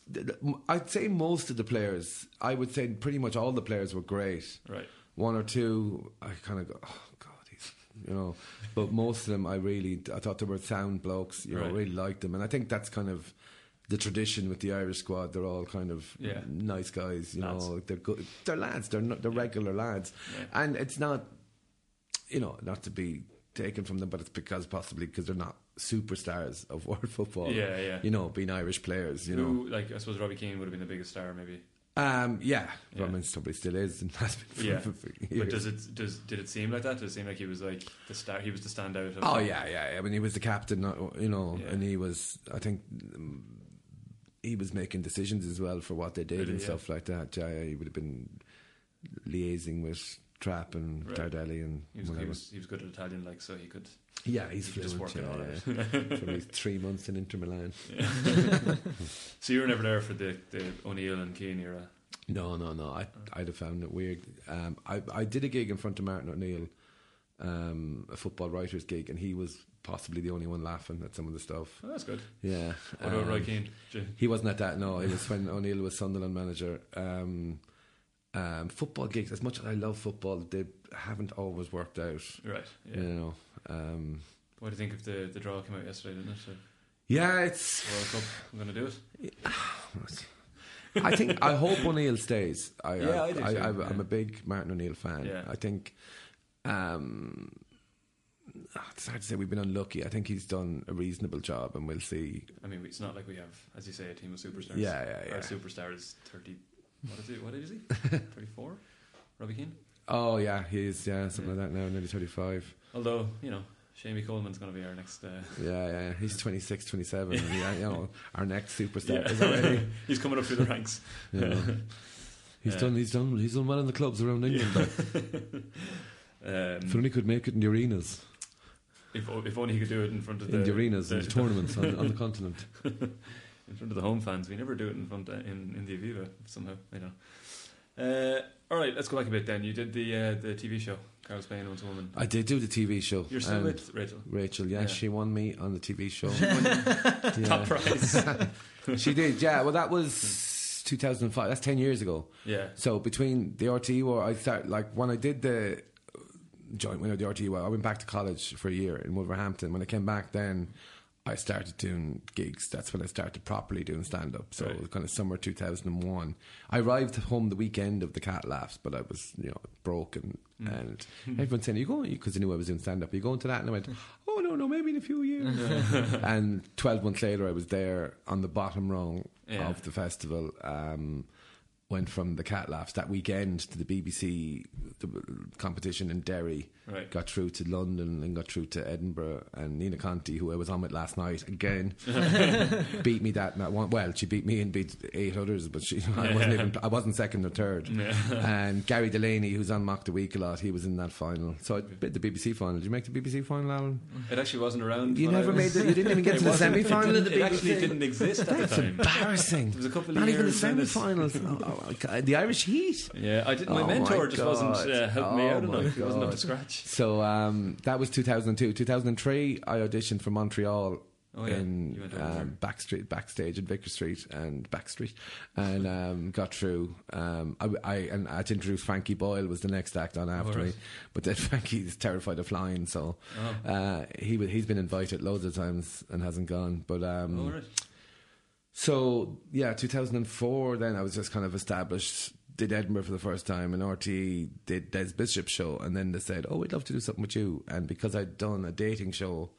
I'd say most of the players. I would say pretty much all the players were great. Right. One or two, I kind of go, oh god, he's you know. But most of them, I really, I thought they were sound blokes. You know, Right. really liked them, and I think that's kind of the tradition with the Irish squad. They're all kind of Yeah. nice guys. You Lads. know, they're good. They're lads. They're not, they're regular lads, Yeah. and it's not, you know, not to be taken from them, but it's because possibly because they're not superstars of world football. Yeah, yeah. You know, being Irish players. You know, like I suppose Robbie Keane would have been the biggest star, maybe. um, yeah, Yeah. Roman probably still is and has been Yeah. But does it does did it seem like that? Did it seem like he was like the star? He was the standout. Of Oh yeah, yeah. I mean, he was the captain, uh, you know, Yeah. and he was. I think he was making decisions as well for what they did Really, and yeah. stuff like that. Yeah, he would have been liaising with Trap and Right. Tardelli and He was, he was he was good at Italian, like so he could. yeah, he's he could just fluent. work it yeah, yeah. For his three months in Inter Milan. So you were never there for the the O'Neill and Keane era. No, no, no. I, I'd have found it weird. Um, I, I did a gig in front of Martin O'Neill, um, a football writers gig, and he was possibly the only one laughing at some of the stuff. Oh, that's good. Yeah. What about um, Roy Keane? He wasn't at that. No, it was when O'Neill was Sunderland manager. Um, um, football gigs, as much as I love football, they haven't always worked out. Right. Yeah. You know. Um, What do you think of the the draw came out yesterday? Didn't it? yeah, it's. World Cup. I'm going to do it. I think I hope O'Neill stays. I, Yeah, I, I do I, too, I, yeah. I'm a big Martin O'Neill fan. Yeah. I think. Um, it's hard to say we've been unlucky. I think he's done a reasonable job, and we'll see. I mean, it's not like we have, as you say, a team of superstars. Yeah, yeah, yeah. Our superstar is thirty. What is he? What is he? Thirty-four. Robbie Keane. Oh yeah, he is. Yeah, something like that now. Nearly thirty-five. Although you know, Seamus Coleman's going to be our next. Uh, Yeah, yeah. He's 26, 27. and yeah, you know, our next superstar yeah. is already. He's coming up through the ranks. You know. He's Yeah. done. He's done. He's done well in the clubs around England. Um, If only could make it in the arenas, if, if only he could do it in front of the, in the arenas, the, and the tournaments on, on the continent. in front of the home fans. We never do it in front uh, in in the Aviva somehow. I know. Uh, all right, let's go back a bit. Then you did the uh, the TV show, Spain owns woman. I did do the TV show. You're still and with Rachel. Rachel. Yeah, Yeah. she won me on the TV show. Top prize. she did. Yeah. Well, that was 2005. That's 10 years ago. yeah. So between the RTE war, I started like when I did the joint winner of the RTE war, I went back to college for a year in Wolverhampton. When I came back, then I started doing gigs. That's when I started properly doing stand up. So Right. it was kind of summer 2001. I arrived home the weekend of the Cat Laughs, but I was you know broken. And everyone saying, "Are you going?" Because they knew I was doing stand up. Are you going to that? And I went, "Oh no, no, maybe in a few years." and 12 months later, I was there on the bottom rung Yeah. of the festival. Um, went from the Cat Laughs that weekend to the BBC competition in Derry. Right. Got through to London and got through to Edinburgh. And Nina Conti, who I was on with last night, again beat me that night. One- Well, she beat me and beat eight others, but she I wasn't even I wasn't second or third. Yeah. and Gary Delaney, who's on Mock the Week a lot, he was in that final. So I did the BBC final. Did you make the BBC final, Alan? It actually wasn't around. You never made the, you didn't even get to the semi final of the It, BBC. it actually didn't exist at That's the time. embarrassing. There was a couple of Not even the years in it. semi-finals. oh, oh, the Irish Heat. Yeah, I did. My Oh mentor my just wasn't God. uh, helping me Oh out enough. He wasn't up to scratch. So um, that was 2002. 2003, I auditioned for Montreal. Oh, yeah. In went over there. um, backstreet, backstage in Vicar Street and Backstreet, and um, got through. Um, I, I and I had to introduce Frankie Boyle was the next act on after right. me, but then Frankie's terrified of flying, so Oh. uh, he he's been invited loads of times and hasn't gone. But um, Oh, right. so yeah, 2004. Then I was just kind of established. Did Edinburgh for the first time, and RT did Des Bishop's show, and then they said, "Oh, we'd love to do something with you." And because I'd done a dating show,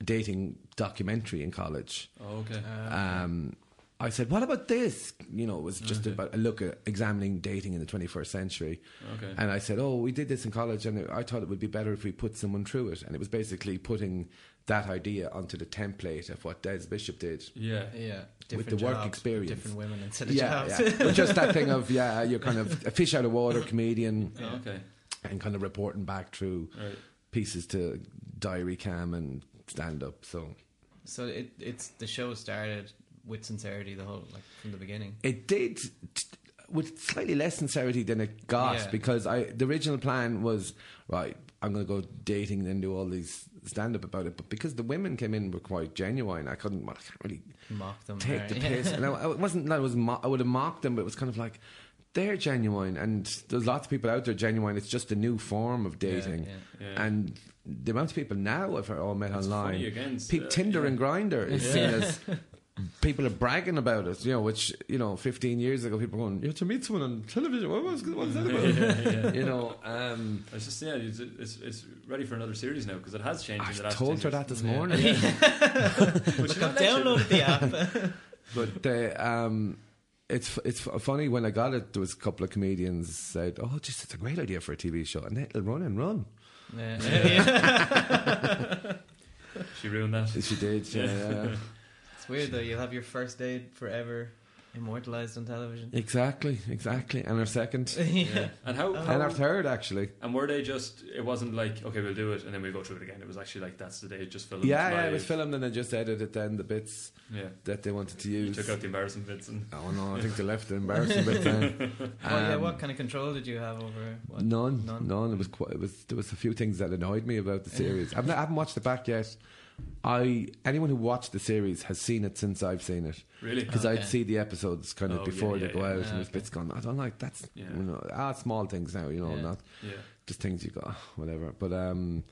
a dating documentary in college, Oh, okay. um, I said, "What about this?" You know, it was just Okay. about a look at examining dating in the 21st century. okay. And I said, "Oh, we did this in college, and I thought it would be better if we put someone through it." And it was basically putting that idea onto the template of what Des Bishop did yeah. Yeah, With different the work jobs, experience. different women instead of yeah, jobs. yeah. but just that thing of yeah, you're kind of a fish out of water comedian, Oh, okay. and kind of reporting back through Right. pieces to diary cam and stand up. So So it it's the show started with sincerity the whole like from the beginning. it did t- with slightly less sincerity than it got Yeah. because I the original plan was right. I'm going to go dating and then do all these stand up about it, but because the women came in were quite genuine, I couldn't. Well, I can't really Mock them. take right? the piss. And I, I wasn't that I was mo- I would have mocked them, but it was kind of like they're genuine, and there's lots of people out there genuine. It's just a new form of dating, yeah. Yeah. and the amount of people now have all met It's online. again, uh, Tinder yeah. and Grindr is Yeah. seen as people are bragging about it. You know, which you know, 15 years ago, people were going, "You have to meet someone on television. What was what's that about?" yeah, yeah. yeah. You know. Um, It's just yeah, it's, it's, it's ready for another series now because it has changed. in the I've last told 10 her years. that this Yeah. morning. Which Look, I've downloaded the app. But uh, um, it's it's funny when I got it. There was a couple of comedians said, "Oh, just it's a great idea for a TV show, and it'll run and run." Yeah, yeah. She ruined that. She did. Yeah, yeah, yeah. It's weird though. You'll have your first date forever immortalized on television. exactly, exactly. And our second, Yeah. And how, how and our third, actually. and were they just? It wasn't like okay, we'll do it and then we'll go through it again. It was actually like that's the day it just filmed. Yeah, yeah. It was filmed, and they just edited then the bits Yeah, that they wanted to use. you use. took out the embarrassing bits and Oh no, I think they left the embarrassing bit. Then. Well, yeah, Um, what kind of control did you have over what? None, None? none. It was quite. It was there was a few things that annoyed me about the series. I've not, I haven't watched it back yet. I anyone who watched the series has seen it since I've seen it really. because Okay. I'd see the episodes kind of Oh, before yeah, they yeah, go yeah. out Ah, and there's okay. bits gone. I don't like that's you know ah small things now you know not just things you go "Oh, whatever. But um,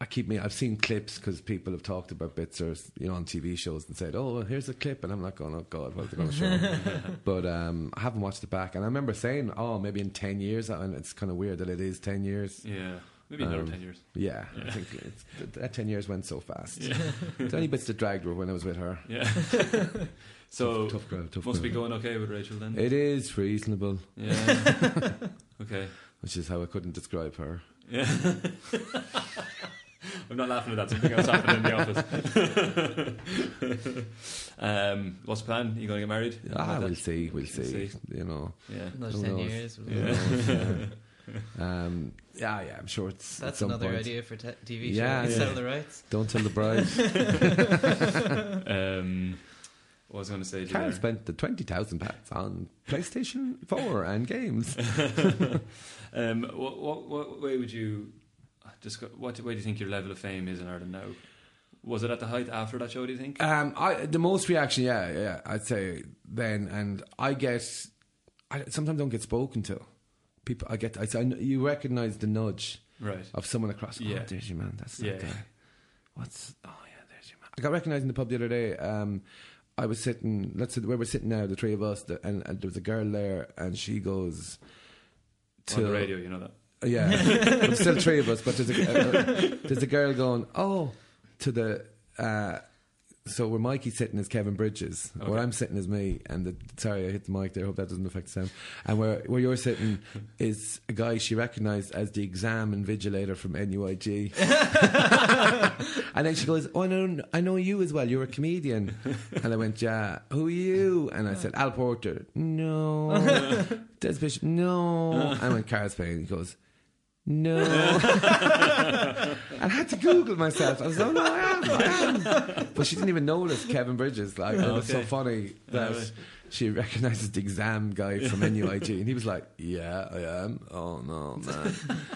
I keep me. I've seen clips because people have talked about bits or you know on TV shows and said, "Oh, well, here's a clip," and I'm like, "Oh, oh God, what are they going to show?" but um, I haven't watched it back, and I remember saying, "Oh, maybe in ten years," and it's kind of weird that it is ten years. yeah. Maybe another Um, ten years. Yeah, Yeah. I think it's, that, that ten years went so fast. Yeah, the only bits that dragged were when I was with her. yeah. so tough girl, tough must girl. be going okay with Rachel then. It is reasonable, yeah. okay. which is how I couldn't describe her. Yeah. I'm not laughing at that. Something else happened in the office. um, what's the plan? you going to get married? Ah, Like we'll see, we'll see. see. You know, Yeah. Another ten knows? years. Yeah. Knows, yeah. um, yeah, yeah. I'm sure it's at That's some another point. idea for te- TV Yeah, show. yeah. Sell the rights. Don't tell the bride. Um, what was I going to say? to you Karl spent the twenty thousand pounds on PlayStation Four and games. um, what, what, what way would you describe? What way do you think your level of fame is in Ireland now? Was it at the height after that show? Do you think? Um, I the most reaction, yeah, yeah, I'd say then, and I get, I sometimes don't get spoken to. People, I get, I, I you recognise the nudge right. of someone across. Oh, Yeah. there's your man. That's that Yeah, guy. What's? Oh yeah, there's your man. I got recognised in the pub the other day. Um, I was sitting. Let's say where we're sitting now, the three of us, the, and, and there was a girl there, and she goes to On the radio, you know that. yeah, there's still three of us, but there's a, uh, there's a girl going, oh, to the. Uh, so where Mikey's sitting is Kevin Bridges, Okay. where I'm sitting is me, and the, sorry I hit the mic there. I Hope that doesn't affect the sound. And where where you're sitting is a guy she recognised as the exam invigilator from NUIG. and then she goes, "Oh, I know, I know you as well. You're a comedian." And I went, "Yeah, who are you?" And I said, "Al Porter." No, Des Bishop. No. I went, "Karl Spain." He goes. No, and I had to Google myself. I was like, "Oh no, I am, I am." But she didn't even notice Kevin Bridges. Like it was so funny that right. She recognises the exam guy from NUIG, and he was like, "Yeah, I am." Oh no, man!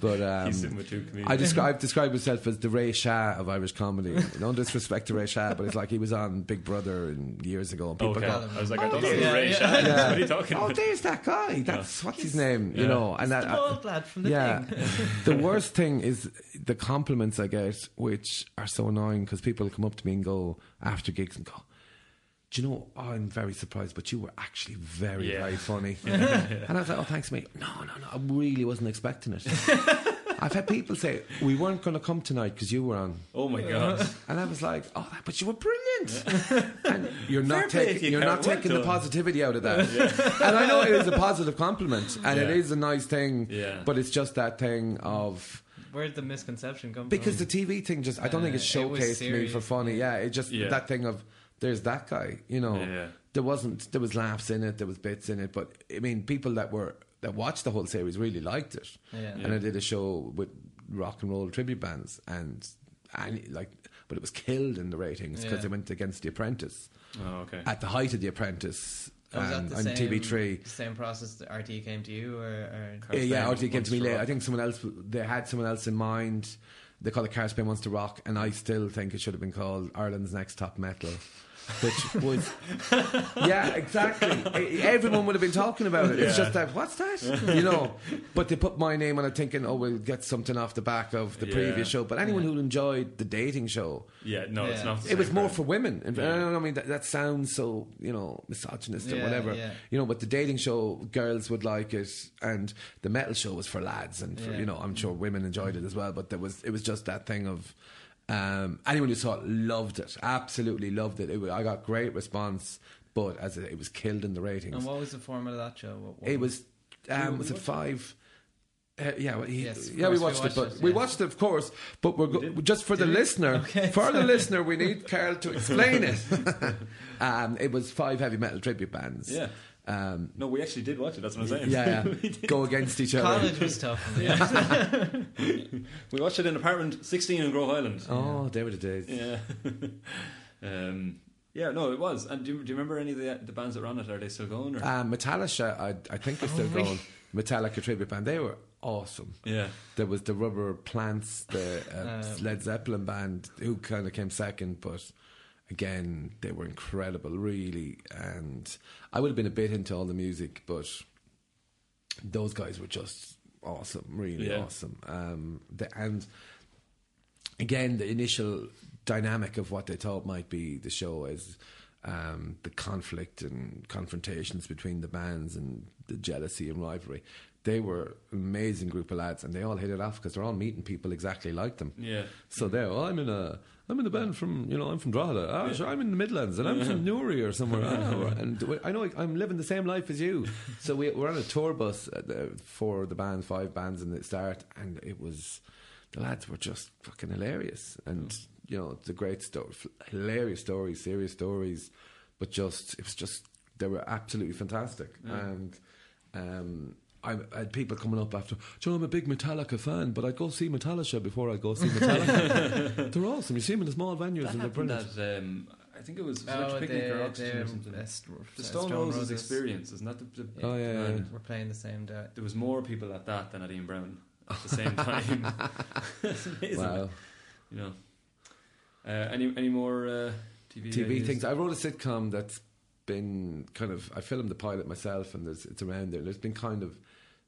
But um, He's sitting with two comedians. I describe describe myself as the Ray Shah of Irish comedy. No disrespect to Ray Shah, but it's like he was on Big Brother years ago, and people okay. go, I was like, I don't know yeah, Ray yeah. Shah is. Yeah. What are you talking "Oh, there's that guy. That's what's his name," you know. And the that, from the yeah, thing. the worst thing is the compliments I get, which are so annoying because people come up to me and go after gigs and go, "Do you know? Oh, I'm very surprised, but you were actually very, Yeah. very funny." And I was like, "Oh, thanks, mate." No, no, no. I really wasn't expecting it. I've had people say we weren't going to come tonight because you were on, Oh my god. and I was like, "Oh, but you were brilliant." and you're not Fair taking you, you're not taking the positivity out of that. and I know it is a positive compliment, and it Yeah. is a nice thing. Yeah. But it's just that thing of Where'd the misconception come because from? the TV thing just I don't think it Uh, it showcased me for funny. Yeah, it just Yeah. that thing of there's that guy. You know, Yeah. there wasn't there was laughs in it, there was bits in it, but I mean, people that were that watched the whole series really liked it. Yeah. And I did a show with rock and roll tribute bands, and and like, but it was killed in the ratings because Yeah. they went against The Apprentice Oh, okay. at the height of The Apprentice. Oh, um, on same, TV3. Same process that RT came to you, or, or Yeah, yeah, RT came to me later. I think someone else, they had someone else in mind. They called it Karl Spain Wants to Rock, and I still think it should have been called Ireland's Next Top Metal. Which was yeah, exactly. Everyone would have been talking about it. It's Yeah. just that what's that, you know? But they put my name on it, thinking, oh, we'll get something off the back of the Yeah. previous show. But anyone who enjoyed the dating show, Yeah, no, it's not. the it was more crowd. for women. And Yeah. I don't know, I mean, that, that sounds so, you know, misogynist or whatever. yeah. You know, but the dating show, girls would like it, and the metal show was for lads, and for, Yeah. you know, I'm sure women enjoyed it as well. But there was, it was just that thing of. Um, anyone who saw it loved it, absolutely loved it. it I got great response, but as it, it was killed in the ratings. And what was the format of that show? What, what It was, um, was it five? Uh, yeah, well, he, Yes, yeah, we watched, we it, but watched it, we watched it, of course. But we're go- just for the listener, Okay. for the listener, we need Karl to explain it. um, it was five heavy metal tribute bands. Yeah. Um, No, we actually did watch it. That's what I'm saying. yeah, yeah. go against each other. College was tough. we watched it in apartment 16 in Grove Island. Oh, they were the days. Yeah. um, yeah, no, it was. And do you, do you remember any of the, the bands that were on it? Are they still going? Or? Um, Metallica, I, I think they're still really? going. Metallica tribute band. They were awesome. yeah. There was the Rubber Plants, the uh, Um, Led Zeppelin band, who kind of came second, but again, they were incredible, really. And I would have been a bit into all the music, but those guys were just awesome, really Yeah. awesome. Um, the, and again, the initial dynamic of what they thought might be the show is um, the conflict and confrontations between the bands and the jealousy and rivalry. They were an amazing group of lads, and they all hit it off because they're all meeting people exactly like them. Yeah. So there, well, I'm in a, I'm in the band from, you know, I'm from Drogheda. Ah, sure, I'm in the Midlands, and I'm from Newry or somewhere. Ah, and I know I'm living the same life as you. So we, we're on a tour bus the, for the band, five bands in the start, and it was, the lads were just fucking hilarious, and you know, it's a great story, hilarious stories, serious stories, but just it was just they were absolutely fantastic, and. Um, I I had people coming up after, Joe, I'm a big Metallica fan, but I'd go see Metallica before I'd go see Metallica. They're awesome. You see them in the small venues That and they're happened brilliant. at, um, I think it was, was it Oh, Picnic or the, Oxygen or something. the, uh, The uh, Stone, Roses, experience, isn't that the, the Oh, yeah, yeah. band? We're playing the same day. There was more people at that than at Ian Brown at the same time. it's amazing. Wow. You know. Uh, any any more uh, TV TV ideas? things. I wrote a sitcom that's been kind of, I filmed the pilot myself and there's, it's around there. It's been kind of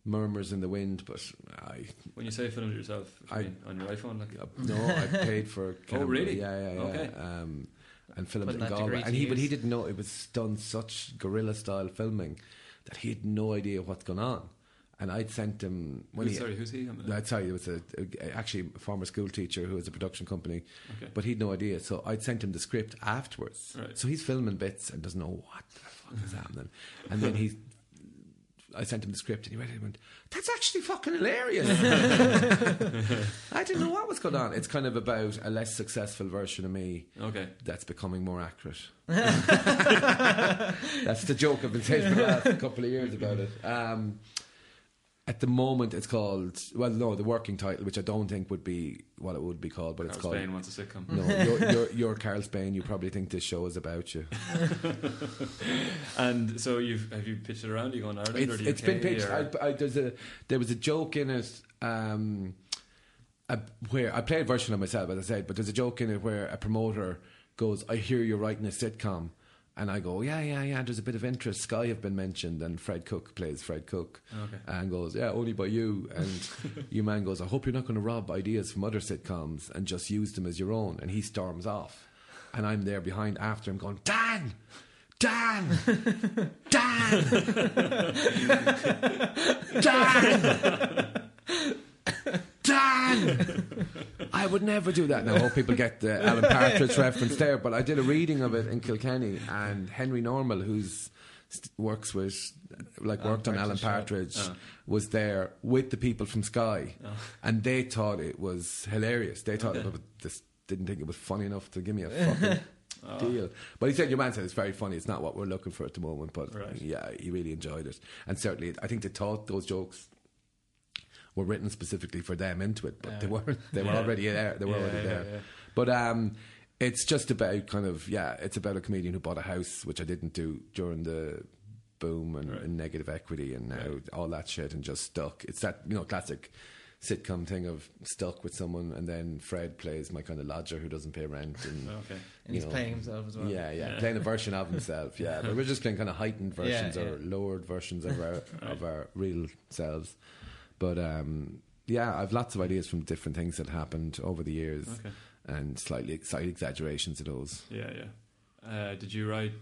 murmurs in the wind, but I, When you say filmed it yourself, what do you on your iPhone, like no, I paid for a camera. really? Yeah, yeah, yeah. Okay. Um, and filmed Putting it in Galway. And he, but he didn't know it was done such guerrilla style filming that he had no idea what's going on. And I'd sent him when Who's- he, sorry, who's he? I'm- No, sorry, it was a, a, actually a former school teacher who was a production company, Okay. but he'd no idea. So I'd sent him the script afterwards. Right. So he's filming bits and doesn't know what the fuck is happening. And then he, I sent him the script and he read it and went, "That's actually fucking hilarious." I didn't know what was going on. It's kind of about a less successful version of me Okay. that's becoming more accurate. that's the joke I've been saying for the last couple of years about it. Um, at the moment, it's called well, no, the working title, which I don't think would be what it would be called, but it's Karl called. Spain wants a sitcom. No, you're, you're, you're Karl Spain. You probably think this show is about you. And so you've have you pitched it around? Are you going Ireland or It's, it's UK been pitched. I, I, there's a there was a joke in it. Um, a, where I played a version of myself, as I said, but there's a joke in it where a promoter goes, "I hear you're writing a sitcom," and I go, oh, "Yeah, yeah, yeah." There's a bit of interest. Sky have been mentioned, and Fred Cooke plays Fred Cooke, Okay. and goes, "Yeah, only by you." And you man goes, "I hope you're not going to rob ideas from other sitcoms and just use them as your own." And he storms off, and I'm there behind after him, going, "Dan." Dan! Dan! Dan! Dan! I would never do that. Now, I hope people get the Alan Partridge reference there, but I did a reading of it in Kilkenny, and Henry Normal, who's works with, like, Alan worked on Alan Partridge, oh. was there with the people from Sky, Oh. and they thought it was hilarious. They thought Okay. it was, just didn't think it was funny enough to give me a fucking Oh. deal. But he said, your man said it's very funny. It's not what we're looking for at the moment, but Right. yeah, he really enjoyed it. And certainly, I think they thought those jokes were written specifically for them into it, but they weren't. They were Yeah. already there. They were Yeah, already there. yeah. But um, it's just about kind of yeah, it's about a comedian who bought a house, which I didn't do during the boom and, Right. and negative equity and now Right. all that shit, and just stuck. It's that you know classic sitcom thing of stuck with someone, and then Fred plays my kind of lodger who doesn't pay rent, and Okay. And he's know, playing himself as well. yeah, yeah, Yeah. playing a version of himself. Yeah, but we're just playing kind of heightened Yeah, versions yeah. or lowered versions of our Right. of our real selves. But um, yeah, I've lots of ideas from different things that happened over the years, Okay. and slightly slight exaggerations of those. Yeah, yeah. Uh, did you write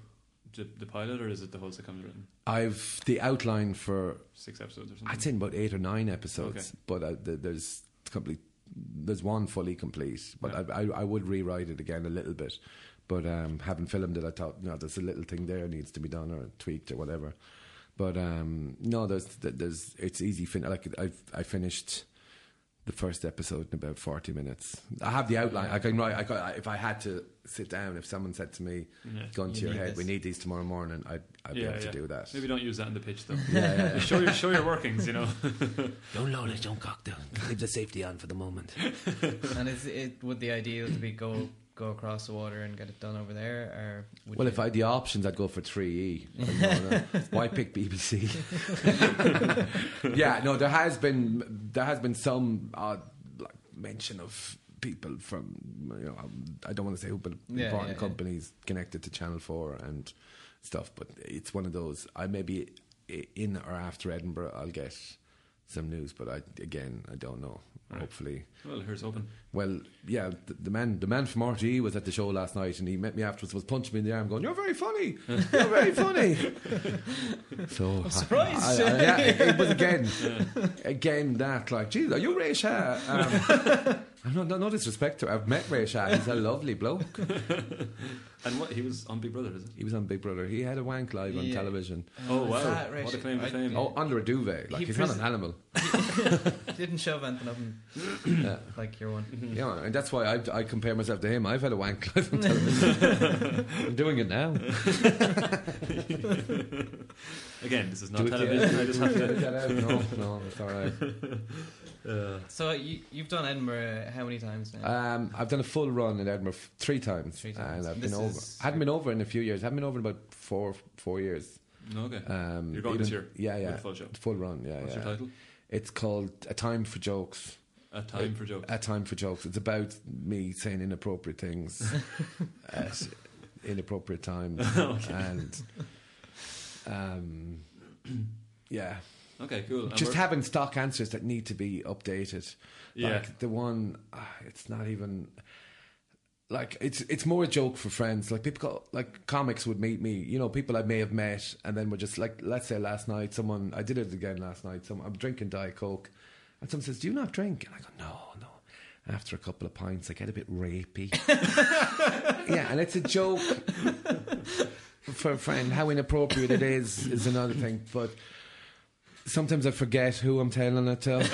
the, the pilot, or is it the whole sitcom written? I've the outline for Six episodes or something. I'd say about eight or nine episodes, Okay. but uh, th- there's complete. There's one fully complete, but Yeah. I, I I would rewrite it again a little bit. But um, having filmed it, I thought no, there's a little thing there needs to be done or tweaked or whatever. But um, no, there's there's it's easy. Fin- like I I finished the first episode in about forty minutes. I have the outline. I can write. I got, if I had to sit down, if someone said to me, Yeah. "Gun to You your head, this. we need these tomorrow morning," I'd I'd be Yeah, able to do that. Maybe don't use that in the pitch though. Yeah, yeah, yeah. show your show your workings. You know. Don't load it, don't cock down. Leave the safety on for the moment. And is it would the idea to be go go across the water and get it done over there, or would Well, if I had the options, I'd go for 3E. No, no. Why pick BBC? yeah, no, there has been there has been some odd like, mention of people from you know um, I don't want to say who, but Yeah, important yeah, yeah. companies connected to Channel Four and stuff. But it's one of those. I maybe in or after Edinburgh, I'll get some news. But I again, I don't know. Right. Hopefully. well, here's hoping. Well, yeah, the, the man, the man from RTE was at the show last night, and he met me afterwards. Was punching me in the arm, going, "You're very funny. You're very funny." so I'm surprised. yeah, it, was again, again that like, geez, are you Shah? Um, no, no, no disrespect to. I've met Ray Shah. He's a lovely bloke. And what he was on Big Brother, is it? He was on Big Brother. He had a wank live on Yeah. television. Oh, oh wow! that right? What a claim to I- fame. Oh, under a duvet. Like He he's not pres- an animal. didn't shove anything up him Yeah. like your one. Yeah, and that's why I, I compare myself to him. I've had a wank live on television. I'm doing it now. Again, this is not Do it, television. I just have Edit to. that out. No, no, it's all right. Uh, So you you've done Edinburgh how many times now? Um, I've done a full run in Edinburgh f- three times, Three times. and I've This been over. I hadn't been over in a few years. I haven't been over in about four four years. okay. Um, You're going even- this year Yeah, yeah, with full show. full run. Yeah, What's yeah. your title? It's called A Time for Jokes. A time for jokes. A Time for Jokes. It's about me saying inappropriate things at inappropriate times, and um, yeah, Okay, cool. And just we're- having stock answers that need to be updated. Yeah. Like the one, ah, it's not even like it's it's more a joke for friends. Like people, go, like comics would meet me. You know, people I may have met, and then we're just like, let's say last night, someone I did it again last night. Some I'm drinking diet coke, and someone says, "Do you not drink?" And I go, "No, no." After a couple of pints, I get a bit rapey. yeah, and it's a joke for a friend. How inappropriate it is is another thing, but sometimes I forget who I'm telling it to.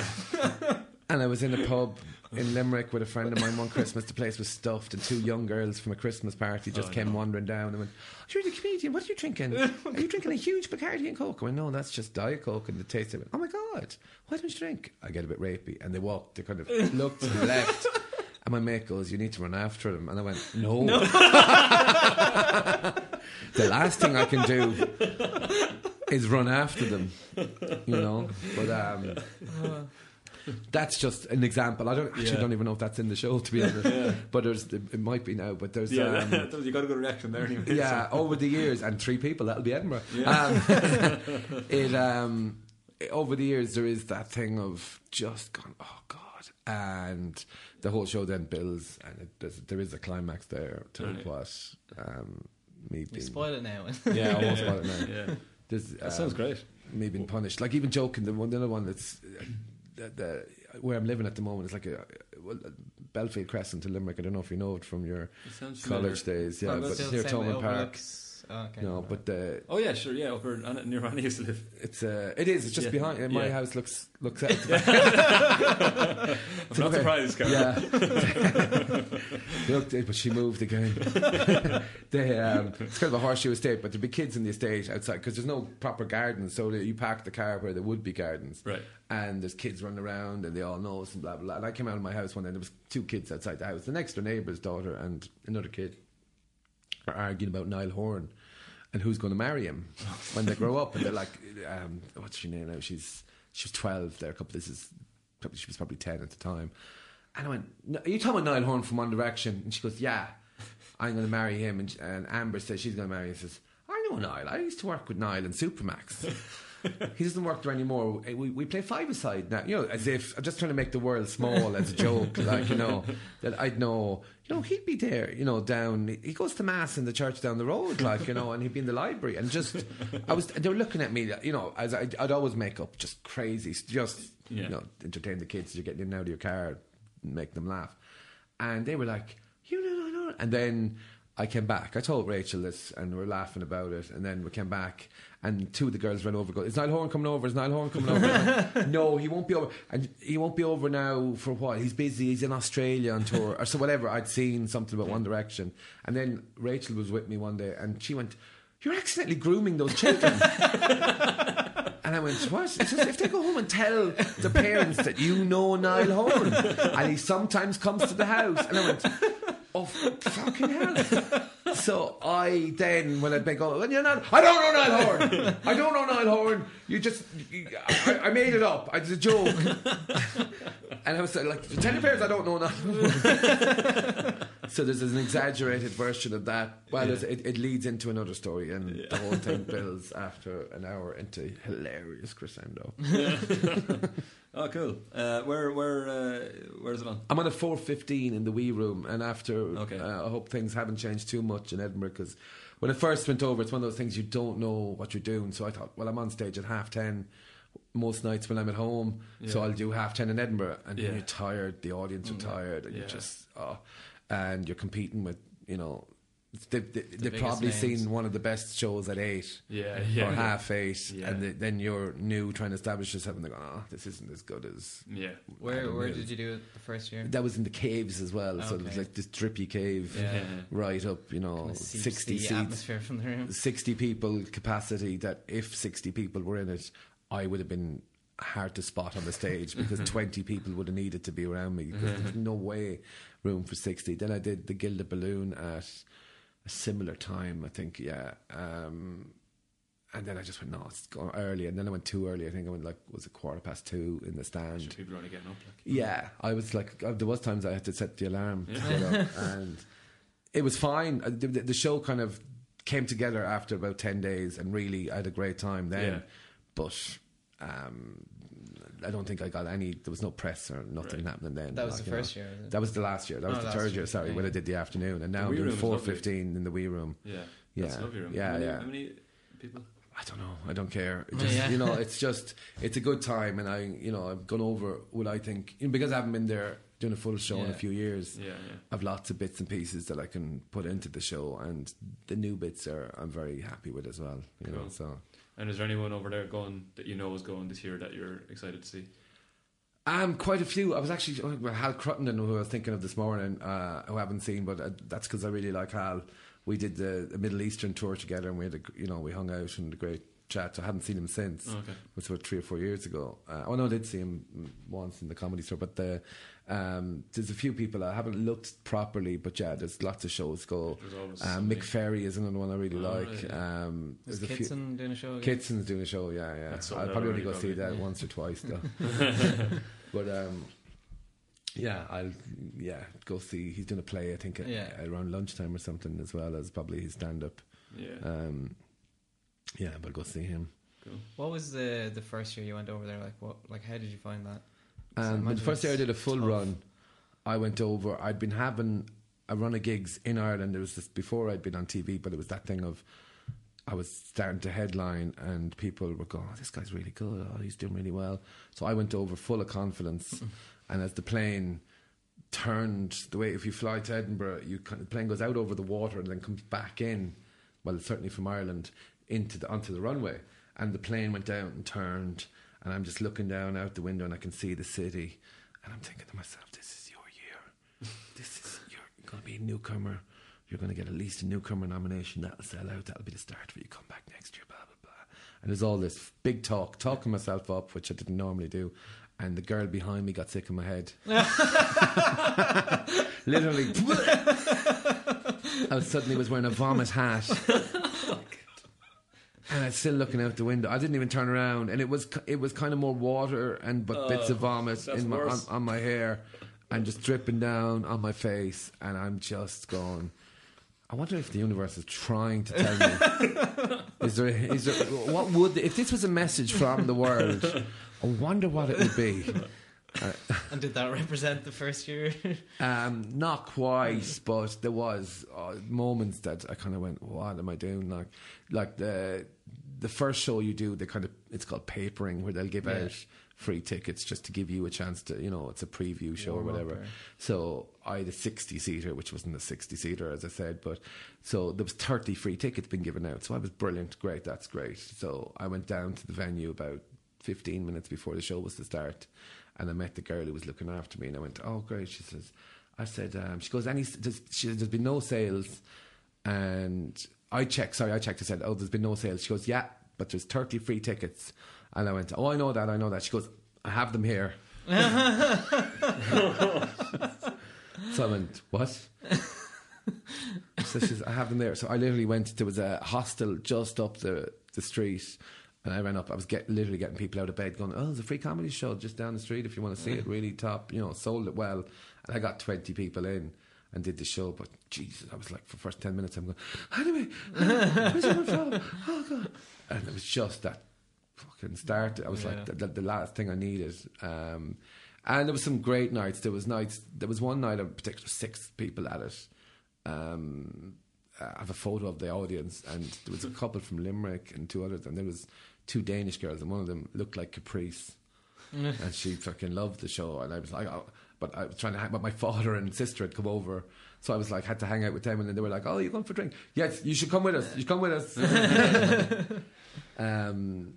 and I was in a pub in Limerick with a friend of mine one Christmas. The place was stuffed, and two young girls from a Christmas party just Oh, came no. wandering down and went, "Oh, You're the comedian. What are you drinking? Are you drinking a huge Bacardi and Coke? I went, No, that's just Diet Coke. And the taste of it. Oh my God, why don't you drink? I get a bit rapey. And they walked, they kind of looked the left. And my mate goes, You need to run after them. And I went, No. the last thing I can do is run after them, you know. But um, that's just an example. I don't actually Yeah. don't even know if that's in the show to be honest. But there's it might be now. But there's Yeah, um, you got a good reaction there anyway. yeah over the years and three people that'll be Edinburgh. Yeah. Um, it um over the years there is that thing of just gone oh god and the whole show then builds and it, there's, a climax there to Right. what um me You being spoil it now. yeah I won't spoil it now. Yeah. There's, That sounds um, great. me being punished. Like even joking, the one, the other one that's uh, the, the, where I'm living at the moment is like a, well, Belfield Crescent to Limerick. I don't know if you know it from your It familiar. college days. Yeah, but still near same way Thomond Park. overlooks- oh, okay. No, but the Oh yeah, sure. Yeah, over near where I used to live. it's uh, it is. It's just Yeah. behind. uh, My Yeah. house looks looks out. I'm not surprised, Karen. Yeah. Look, but she moved again. they, um, it's kind of a horseshoe estate, but there'd be kids in the estate outside because there's no proper gardens. So you park the car where there would be gardens. Right. And there's kids running around and they all know us and blah, blah, blah. And I came out of my house one day and there was two kids outside the house. The next door neighbour's daughter and another kid are arguing about Niall Horan and who's going to marry him when they grow up. And they're like, um, what's her name now? She's, she was 12 there a couple, this is probably, she was probably 10 at the time. And I went, no, Are you talking about Niall Horan from One Direction? And she goes, Yeah, I'm going to marry him. And, and Amber says she's going to marry him. And says, know Niall. I used to work with Niall in Supermac's. he doesn't work there anymore. Eh, we, we play five aside now, you know, as if I'm just trying to make the world small as a joke, like you know that I'd know, you know, he'd be there, you know, down. He goes to mass in the church down the road, like you know, and he'd be in the library, and just I was they were looking at me, you know, as I'd, I'd always make up just crazy, just Yeah. you know, entertain the kids. You're getting in and out of your car, make them laugh, and they were like, you know, no, no, and then. I came back. I told Rachel this, and we are laughing about it. And then we came back, and two of the girls ran over. Go, is Niall Horan coming over? Is Niall Horan coming over? No, he won't be over, and he won't be over now for what? He's busy. He's in Australia on tour, or so whatever. I'd seen something about One Direction, and then Rachel was with me one day, and she went, "You're accidentally grooming those children." And I went, what? It's just if they go home and tell the parents that you know Niall Horan and he sometimes comes to the house. And I went, oh, fucking hell. So I then, when I'd be going, you're not, I don't know Niall Horan. I don't know Niall Horan. You just, you, I, I made it up. It's a joke. And I was like, tell your parents I don't know Niall Horan. So there's an exaggerated version of that. Well, Yeah. it, it leads into another story, and the whole thing builds after an hour into hilarious crescendo. Oh, cool. Uh, where where uh, where is it on? I'm on a 4:15 in the wee room, and after Okay. uh, I hope things haven't changed too much in Edinburgh because when I first went over, it's one of those things you don't know what you're doing. So I thought, well, I'm on stage at half ten most nights when I'm at home, so I'll do half ten in Edinburgh, and Yeah. then you're tired, the audience are tired, and Yeah. you're just oh, and you're competing with you know. They've, they, they've probably names. seen one of the best shows at eight Yeah, yeah, or yeah. half eight, Yeah. and th- then you're new trying to establish yourself, and they're going, "Oh, this isn't as good as Yeah, Where where Mills. did you do it the first year? that was in the caves as well, so it was like this drippy cave, Yeah. yeah. right up, you know, Kinda sixty the seats, atmosphere from the room. sixty people capacity. That if sixty people were in it, I would have been hard to spot on the stage because twenty people would have needed to be around me because there's no way room for sixty. Then I did the Gilded Balloon at a similar time, I think. Yeah. Um, and then I just went, no, it's going early. And then I went too early. I think I went like, was it quarter past two in the stand? People only getting up. Like. Yeah, I was like, uh, there was times I had to set the alarm, Yeah. up, and it was fine. Uh, The, the the show kind of came together after about ten days, and really, I had a great time then. Yeah. But um, I don't think I got any. There was no press or nothing Right. happening then. That was like, the you know. first year. That was the last year. That was Oh, the third year. year. Sorry, Yeah, when I did the afternoon, and The now I'm wee doing room is four lovely. fifteen in the wee room. Yeah, Yeah. that's room. Yeah, how many, yeah. How many people? I don't know. I don't care. Oh, just, yeah. You know, it's just it's a good time, and I, you know, I've gone over what I think you know, because I haven't been there doing a full show in a few years. Yeah, yeah. I've lots of bits and pieces that I can put into the show, and the new bits are I'm very happy with as well. You know, so And is there anyone over there going that you know is going this year that you're excited to see? um, quite a few. I was actually oh, well, Hal Cruttenden, who I was thinking of this morning, uh, who I haven't seen, but uh, that's because I really like Hal. We did the, the Middle Eastern tour together, and we had a, you know we hung out and had a great chat. I haven't seen him since. Oh, okay. It was about three or four years ago. Uh, oh no, I did see him mm, once in the comedy store, but the, um, there's a few people I haven't looked properly, but yeah, there's lots of shows go. There's Um. Mick Ferry is another one I really Oh, like. yeah. um, Was there's a few. Kitson doing a show? again? Kitson's doing a show, yeah, yeah. I'll probably only already, go see probably. that once or twice though. but um, yeah, I'll yeah go see. He's doing a play, I think, at, around lunchtime or something, as well as probably his stand up. Yeah, Um, yeah, but go see him. cool. What was the the first year you went over there? Like what? Like how did you find that? So Um, the first day I did a full tough. run, I went over. I'd been having a run of gigs in Ireland. It was just before I'd been on TV, but it was that thing of I was starting to headline, and people were going, oh, "This guy's really good. Oh, he's doing really well." So I went over full of confidence, and as the plane turned the way, if you fly to Edinburgh, you kind of, the plane goes out over the water and then comes back in. Well, certainly from Ireland into the onto the runway, and the plane went down and turned, and I'm just looking down out the window and I can see the city, and I'm thinking to myself, "This is your year. This is you're going to be a newcomer. You're going to get at least a newcomer nomination. That'll sell out. That'll be the start for you. Come back next year. Blah blah blah." And there's all this big talk, talking myself up, which I didn't normally do. And the girl behind me got sick in my head. Literally. I suddenly was wearing a vomit hat. And I was still looking out the window. I didn't even turn around, and it was it was kind of more water and but bits of vomit in my on, on my hair, and just dripping down on my face, and I'm just going. I wonder if the universe is trying to tell me. is there? Is there? What would if this was a message from the world? I wonder what it would be. And did that represent the first year? Um, not quite, but there was uh, moments that I kind of went, "What am I doing?" Like, like the the first show you do, they kind of it's called papering, where they'll give Yeah. out free tickets just to give you a chance to, you know, it's a preview show or Warm up, whatever. or- So I had a sixty seater, which wasn't a sixty seater, as I said, but so there was thirty free tickets being given out. So I was brilliant, great, that's great. So I went down to the venue about fifteen minutes before the show was to start, and I met the girl who was looking after me, and I went, "Oh, great." She says, "I said," um, she goes, "Any? There's, she, there's been no sales," and I checked. Sorry, I checked. I said, "Oh, there's been no sales." She goes, "Yeah, but there's thirty free tickets," and I went, "Oh, I know that. I know that." She goes, "I have them here." so I went, "What?" so she says, I have them there. So I literally went. There was a hostel just up the the street, and I ran up. I was get, literally getting people out of bed, going, "Oh, there's a free comedy show just down the street. If you want to see it, mm. really top. You know, sold it well." And I got twenty people in and did the show. But Jesus, I was like, for the first ten minutes, I'm going, "Anyway, where's? Oh God!" And it was just that fucking start. I was Yeah. like, the, the, the last thing I needed. Um, and there was some great nights. There was nights. There was one night in particular, six people at it. Um, I have a photo of the audience, and there was a couple from Limerick and two others, and there was two Danish girls, and one of them looked like Caprice, and she fucking loved the show, and I was like, oh, but I was trying to, hang, but my father and sister had come over, so I was like, had to hang out with them, and then they were like, oh, you going for a drink? Yes, you should come with us. You should come with us. um,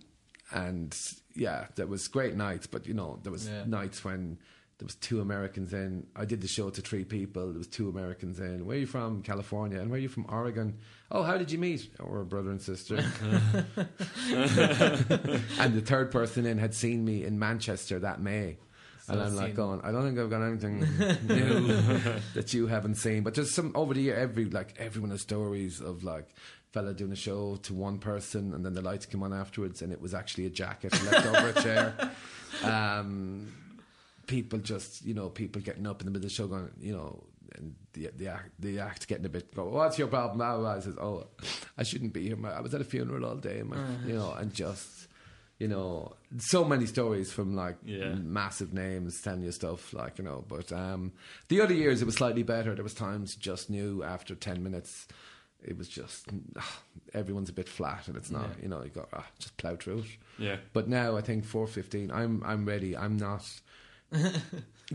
and yeah, there was great nights, but you know, there was Yeah. nights when there was two Americans in. I did the show to three people. There was two Americans in. Where are you from? California. And where are you from? Oregon. Oh, how did you meet? Oh, we're brother and sister. and the third person in had seen me in Manchester that May. So and I'm like going, I don't think I've got anything new that you haven't seen. But there's some over the year, every like everyone has stories of like fella doing a show to one person, and then the lights came on afterwards, and it was actually a jacket left over a chair. Um, people just, you know, people getting up in the middle of the show, going, you know. And the the act, the act getting a bit go. What's your problem? I says, oh, I shouldn't be here. I was at a funeral all day, my, you know, and just, you know, so many stories from like Yeah. massive names telling you stuff like you know. But um, the other years it was slightly better. There was times just knew after ten minutes. It was just everyone's a bit flat, and it's not. Yeah. You know, you got ah, just plow through it. Yeah. But now I think four fifteen. I'm I'm ready. I'm not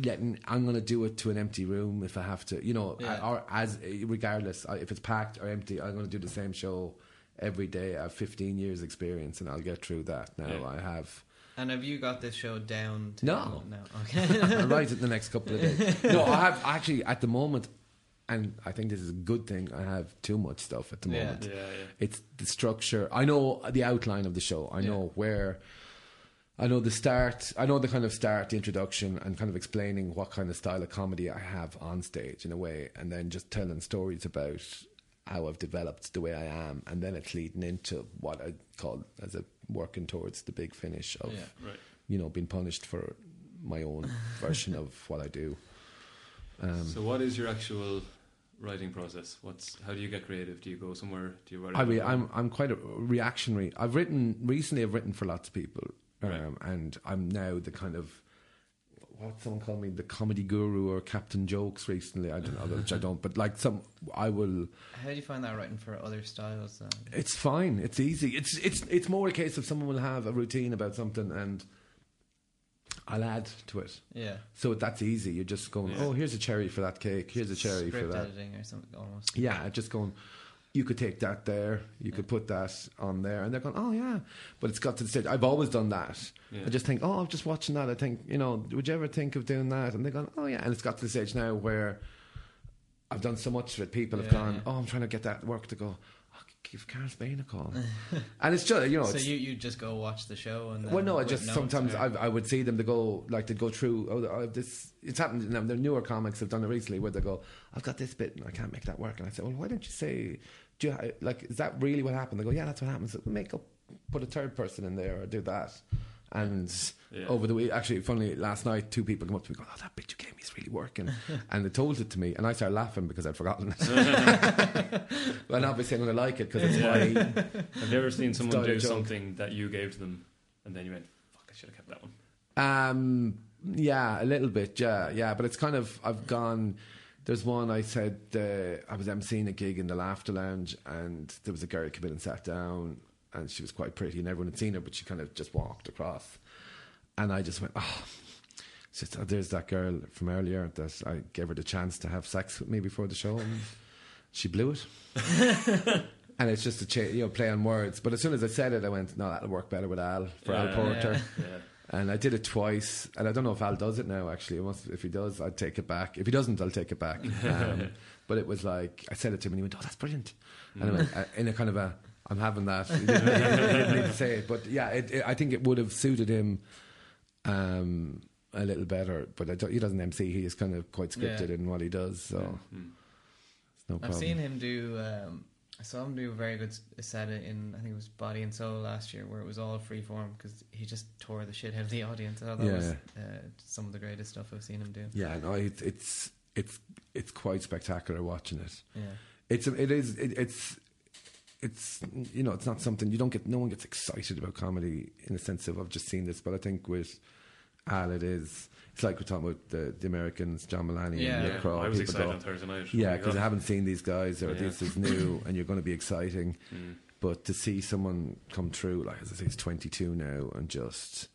getting. I'm going to do it to an empty room if I have to. You know, Yeah. or as regardless if it's packed or empty. I'm going to do the same show every day. I have 15 years experience, and I'll get through that. Now Yeah. I have. And have you got this show down? To No. no. Okay. I'll write it in the next couple of days. No, I have actually at the moment, and I think this is a good thing. I have too much stuff at the Yeah. moment. Yeah, yeah. It's the structure. I know the outline of the show. I Yeah. know where. I know the start. I know the kind of start, the introduction, and kind of explaining what kind of style of comedy I have on stage in a way, and then just telling stories about how I've developed the way I am, and then it's leading into what I call as a working towards the big finish of Yeah. Right. you know being punished for my own version of what I do. Um, So, what is your actual writing process? What's how do you get creative? Do you go somewhere? Do you write? I mean. I'm I'm quite a reactionary. I've written recently. I've written for lots of people, um, Right. and I'm now the kind of what someone called me the comedy guru or Captain Jokes recently. I don't know, which I don't, but like some, I will. How do you find that writing for other styles? Then? It's fine. It's easy. It's it's it's more a case of someone will have a routine about something and. I'll add to it, Yeah. so that's easy. You're just going, Yeah. oh, here's a cherry for that cake. Here's a cherry for Script that. editing or something almost. Yeah, just going. You could take that there. You could put that on there, and they're going, "Oh yeah," but it's got to the stage. I've always done that. Yeah. I just think, "Oh, I'm just watching that." I think, you know, would you ever think of doing that? And they're going, "Oh yeah," and it's got to the stage now where I've done so much that people have gone, yeah. "Oh, I'm trying to get that work to go." Oh, give Spain a call, and it's just you know, so you, you just go watch the show and well, no, I just sometimes I, I would see them to go like to go through. Oh, oh, this it's happened. Now, the newer comics have done it recently where they go, "I've got this bit and I can't make that work," and I say, "Well, why don't you say do you, like, is that really what happened? They go, yeah, that's what happens. Make up, put a third person in there or do that. And Yeah. over the week, actually, funny, last night, two people come up to me and go, oh, that bit you gave me is really working. and they told it to me, and I started laughing because I'd forgotten it. well, obviously, I'm going to like it because it's my. Have you ever seen someone do something that you gave to them, and then you went, "Fuck, I should have kept that one." Um, yeah, a little bit, yeah, yeah. But it's kind of I've gone. There's one I said uh, I was emceeing a gig in the Laughter Lounge, and there was a girl who came in and sat down, and she was quite pretty, and everyone had seen her, but she kind of just walked across, and I just went, oh. Oh, there's that girl from earlier that I gave her the chance to have sex with me before the show, and she blew it. and it's just a cha- you know play on words. But as soon as I said it, I went, no, that'll work better with Al for Al Yeah. Porter. Yeah. And I did it twice, and I don't know if Al does it now. Actually, It must- if he does, I'd take it back. If he doesn't, I'll take it back. Um, but it was like I said it to him, and he went, "Oh, that's brilliant." And I went, uh, in a kind of a, "I'm having that." He didn't, didn't need to say it, but yeah, it, it, I think it would have suited him um, a little better. But I don't, he doesn't MC; he is kind of quite scripted Yeah. in what he does, so Mm. it's no I've problem. seen him do. Um, I saw him do a very good set in I think it was Body and Soul last year, where it was all free form because he just tore the shit out of the audience. I thought that was uh, some of the greatest stuff I've seen him do. Yeah, no, it's it's it's it's quite spectacular watching it. Yeah, It's it is it, it's it's you know it's not something you don't get. No one gets excited about comedy in the sense of I've just seen this, but I think with Al, it is. It's like we're talking about the, the Americans, John Mulaney Yeah. and Yeah, Nick Kroll. I was excited go, on Thursday night. yeah, because I haven't seen these guys or Yeah. this is new, and you're going to be exciting. Mm. But to see someone come through, like as I say, he's 22 now and just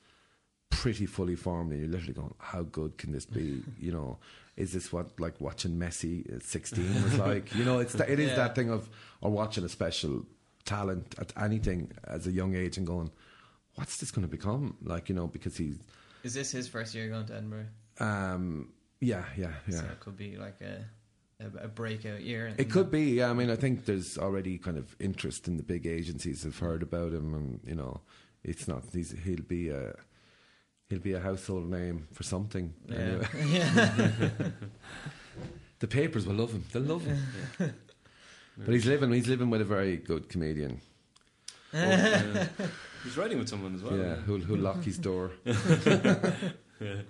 pretty fully formed, and you're literally going, "How good can this be?" You know, is this what like watching Messi at 16 was like? You know, it's that, it is Yeah. that thing of or watching a special talent at anything as a young age and going, "What's this going to become?" Like you know, because he's, is this his first year going to Edinburgh? um, yeah, yeah, yeah. So it could be like a a, breakout year. It could be. Yeah, I mean, I think there's already kind of interest in the big agencies have heard about him, and you know, it's not. He's, he'll be a he'll be a household name for something. Yeah. Anyway. yeah. The papers will love him. They'll love him. but he's living. He's living with a very good comedian. Oh, uh, he's riding with someone as well. yeah, who'll who'll lock his door. Yeah.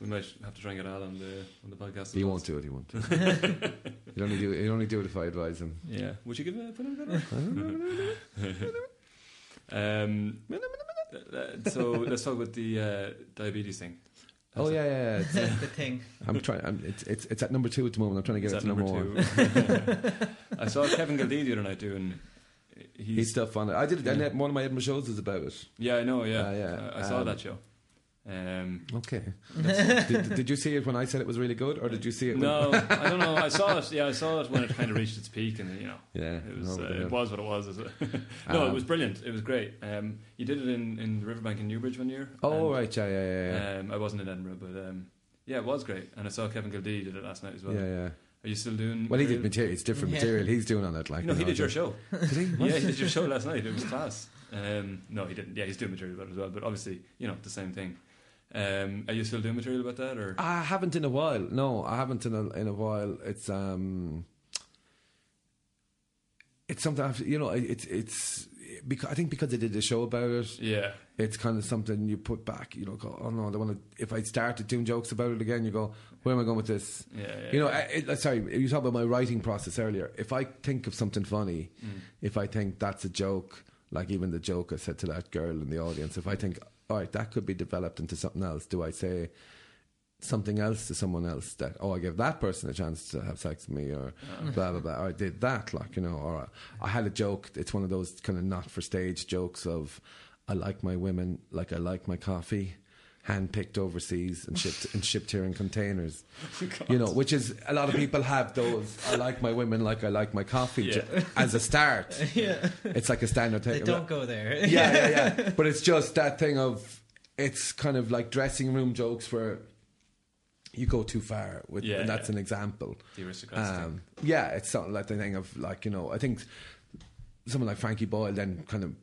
We might have to try and get Al on the on the podcast. He won't do it. He won't. Do it. he'll only do. He'll only do it if I advise him. Yeah. Would you give it a put it Um, uh, so let's talk about the uh, diabetes thing. Oh yeah, yeah. yeah. It's, the thing. I'm trying. I'm, it's it's it's at number two at the moment. I'm trying to get Is it to number, number one. two? I saw Kevin Gildea the other night doing. He's He's, stuff on it. I did. Yeah. And one of my Edinburgh shows is about it. yeah, I know. Yeah, Ah, yeah. I, I saw Um, that show. Um, Okay. did, did you see it when I said it was really good, or did you see it? When, no, I don't know. I saw it. Yeah, I saw it when it kind of reached its peak, and you know, Yeah. it was no, uh, it was what it was. it? no, it Um, was brilliant. It was great. Um, you did it in in the Riverbank in Newbridge one year. Oh right, yeah, yeah, yeah, yeah. Um, I wasn't in Edinburgh, but um, yeah, it was great. And I saw Kevin Gildea did it last night as well. yeah, yeah. Are you still doing? Well, he did material? It's different Yeah. material. He's doing on it. Like No, he know, did your show. Did he? What? Yeah, he did your show last night. It was class. Um, no, he didn't. Yeah, he's doing material about it as well. But obviously, you know, the same thing. Um, are you still doing material about that, or I haven't in a while. No, I haven't in a in a while. It's um, it's something I've, you know. It's it's because I think because I did a show about it. yeah, it's kind of something you put back. You know, go, oh no, I don't want to. If I started doing jokes about it again, you go, where am I going with this? yeah, yeah. You know, I, it, sorry, you talked about my writing process earlier. If I think of something funny, Mm. if I think that's a joke, like even the joke I said to that girl in the audience, if I think, all right, that could be developed into something else, do I say something else to someone else that, oh, I gave that person a chance to have sex with me, or Uh, blah, blah, blah, or I did that, like, you know, or I had a joke, it's one of those kind of not for stage jokes of, I like my women like I like my coffee. Hand picked overseas and shipped and shipped here in containers you know, which is a lot of people have those. I like my women like I like my coffee Yeah. as a start. yeah. It's like a standard They thing. don't go there. yeah, yeah, yeah. But it's just that thing of it's kind of like dressing room jokes where you go too far with, Yeah, and that's yeah. an example. the. Um, yeah, it's something like the thing of like you know, I think someone like Frankie Boyle then kind of.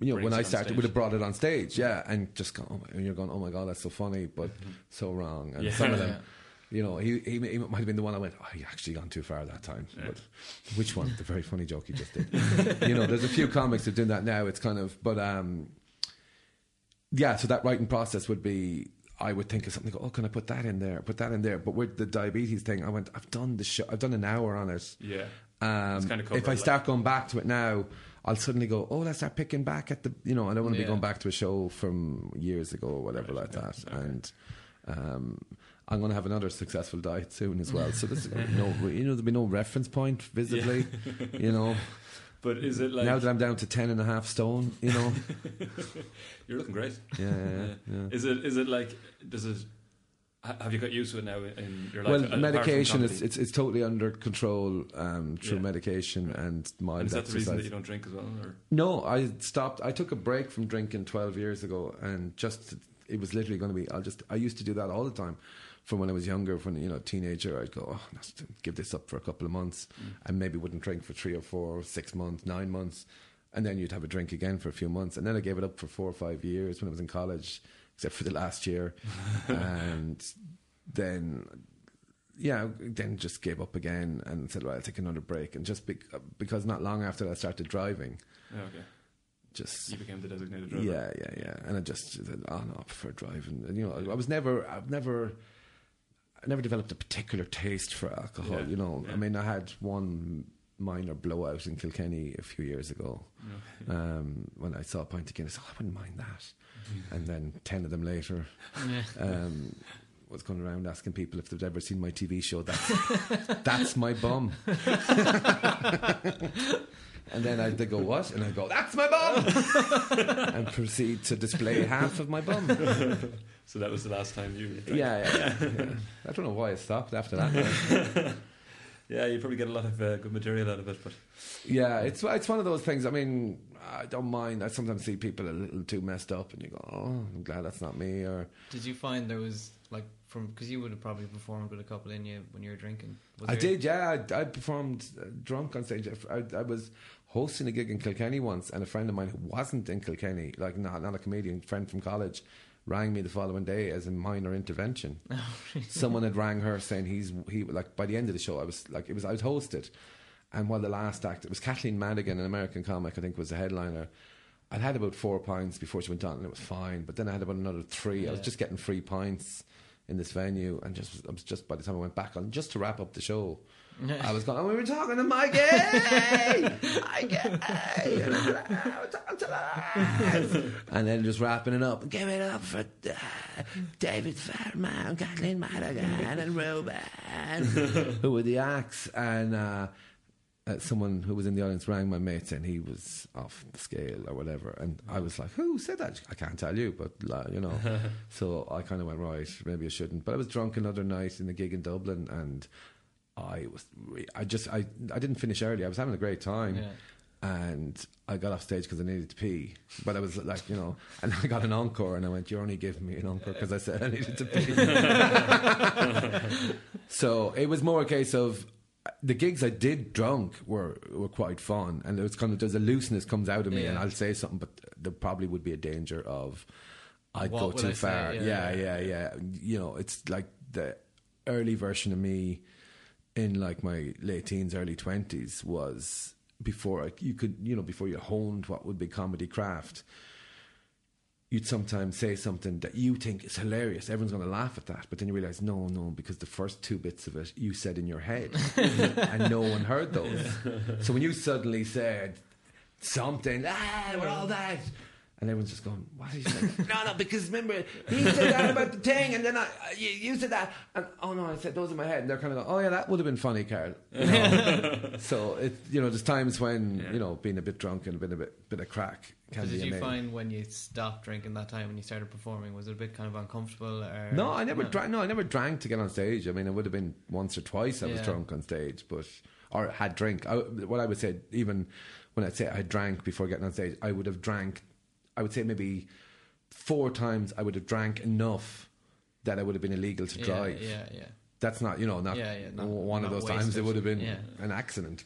You know, when I started, stage. would have brought it on stage, yeah, and just go, oh my, and you're going, oh my god, that's so funny, but so wrong. And Yeah. some of them, You know, he, he he might have been the one I went. Oh, he actually gone too far that time. Yeah. But which one? The very funny joke he just did. you know, there's a few comics that are doing that now. It's kind of, but um, yeah. So that writing process would be. I would think of something. Go, oh, can I put that in there? Put that in there. But with the diabetes thing, I went. I've done the show. I've done an hour on it. Yeah. Um, It's kinda if covered, I start going back to it now, I'll suddenly go, oh, let's start picking back at the, you know, I don't want to be going back to a show from years ago or whatever Right, like that. okay. And um, I'm going to have another successful diet soon as well. So there's no, you know, there'll be no reference point visibly, you know. But is it like now that I'm down to ten and a half stone, you know. you're looking great? Yeah, yeah, yeah. yeah. Is it is it like does it? Ha- Have you got used to it now in your life? Well, medication is it's, it's totally under control um, through Yeah. medication and mild And is that the reason that you don't drink as well? Or? No, I stopped. I took a break from drinking 12 years ago, and just it was literally going to be. I'll just. I used to do that all the time. From when I was younger, when you know, teenager, I'd go, oh, let's give this up for a couple of months, and maybe wouldn't drink for three or four, six months, nine months, and then you'd have a drink again for a few months, and then I gave it up for four or five years when I was in college, except for the last year, and then yeah, then just gave up again and said, well, I'll take another break. And just bec because not long after that, I started driving. Oh, okay, Just you became the designated driver. yeah, yeah, yeah. And I just said, oh no, I prefer driving. And, you know, I was never, I've never, I never developed a particular taste for alcohol. Yeah, You know, yeah. I mean, I had one minor blowout in Kilkenny a few years ago um, when I saw a pint of Guinness. Oh, I wouldn't mind that. And then ten of them later, um, was going around asking people if they'd ever seen my TV show. That's that's my bum. and then I they go what? And I go that's my bum, and proceed to display half of my bum. So that was the last time you. Drank. Yeah, yeah, yeah, yeah. I don't know why I stopped after that. Yeah. You probably get a lot of uh, good material out of it, but Yeah, it's it's one of those things. I mean, I don't mind. I sometimes see people a little too messed up, and you go, "Oh, I'm glad that's not me." Or Did you find there was like from because you would have probably performed with a couple in you when you were drinking? Was I there- did, yeah. I, I performed uh, drunk on stage. I, I was hosting a gig in Kilkenny once, and a friend of mine who wasn't in Kilkenny, like not not a comedian, friend from college, rang me the following day as a minor intervention. Oh, Someone had rang her saying he's he like by the end of the show, I was like it was I was hosted, and while the last act, it was Kathleen Madigan, an American comic, I think was the headliner. I'd had about four pints before she went on, and it was fine. But then I had about another three. I was just getting free pints in this venue, and just I was just by the time I went back on, just to wrap up the show, I was going. Oh, we were talking to Mikey, Mikey, and I said, "Ah, we're talking to the lads." and then just wrapping it up. Give it up for uh, David Fairman, Kathleen Madigan, and Ruben, who were the acts, and. Uh, uh, someone who was in the audience rang my mate and he was off the scale or whatever, and I was like, "Who said that?" I can't tell you, but like, you know. so I kind of went right. Maybe I shouldn't. But I was drunk another night in the gig in Dublin, and I was. I just. I. I didn't finish early. I was having a great time. Yeah. And I got off stage because I needed to pee, but I was like, you know, and I got an encore, and I went, "You're only giving me an encore because I said I needed to pee." so it was more a case of the gigs I did drunk were were quite fun, and it was kind of there's a looseness comes out of me, and I'll say something, but there probably would be a danger of I'd What go too I far. Yeah, Yeah, yeah. yeah, yeah, You know, it's like the early version of me in like my late teens, early twenties was before I, you could, you know, before you honed what would be comedy craft. You'd sometimes say something that you think is hilarious. Everyone's going to laugh at that, but then you realize, no, no, because the first two bits of it you said in your head, and no one heard those. So when you suddenly said something, ah, we're all that. And everyone's just going, what did he say? no, no, because remember, he said that about the thing, and then I, you, you said that. And oh no, I said those in my head. And they're kind of going, oh yeah, that would have been funny, Karl. You know? so, it, you know, there's times when, Yeah. you know, being a bit drunk and a bit, a bit, bit of crack can But be did you amazing. find when you stopped drinking that time when you started performing, was it a bit kind of uncomfortable? Or No, I never No. drank. No, I never drank to get on stage. I mean, it would have been once or twice I was drunk on stage, but or had drink. I, what I would say, even when I'd say I drank before getting on stage, I would have drank. I would say maybe four times I would have drank enough that I would have been illegal to drive. Yeah, yeah. That's not, you know, not, Yeah, yeah, not- one of not those times. It would have been Yeah. an accident.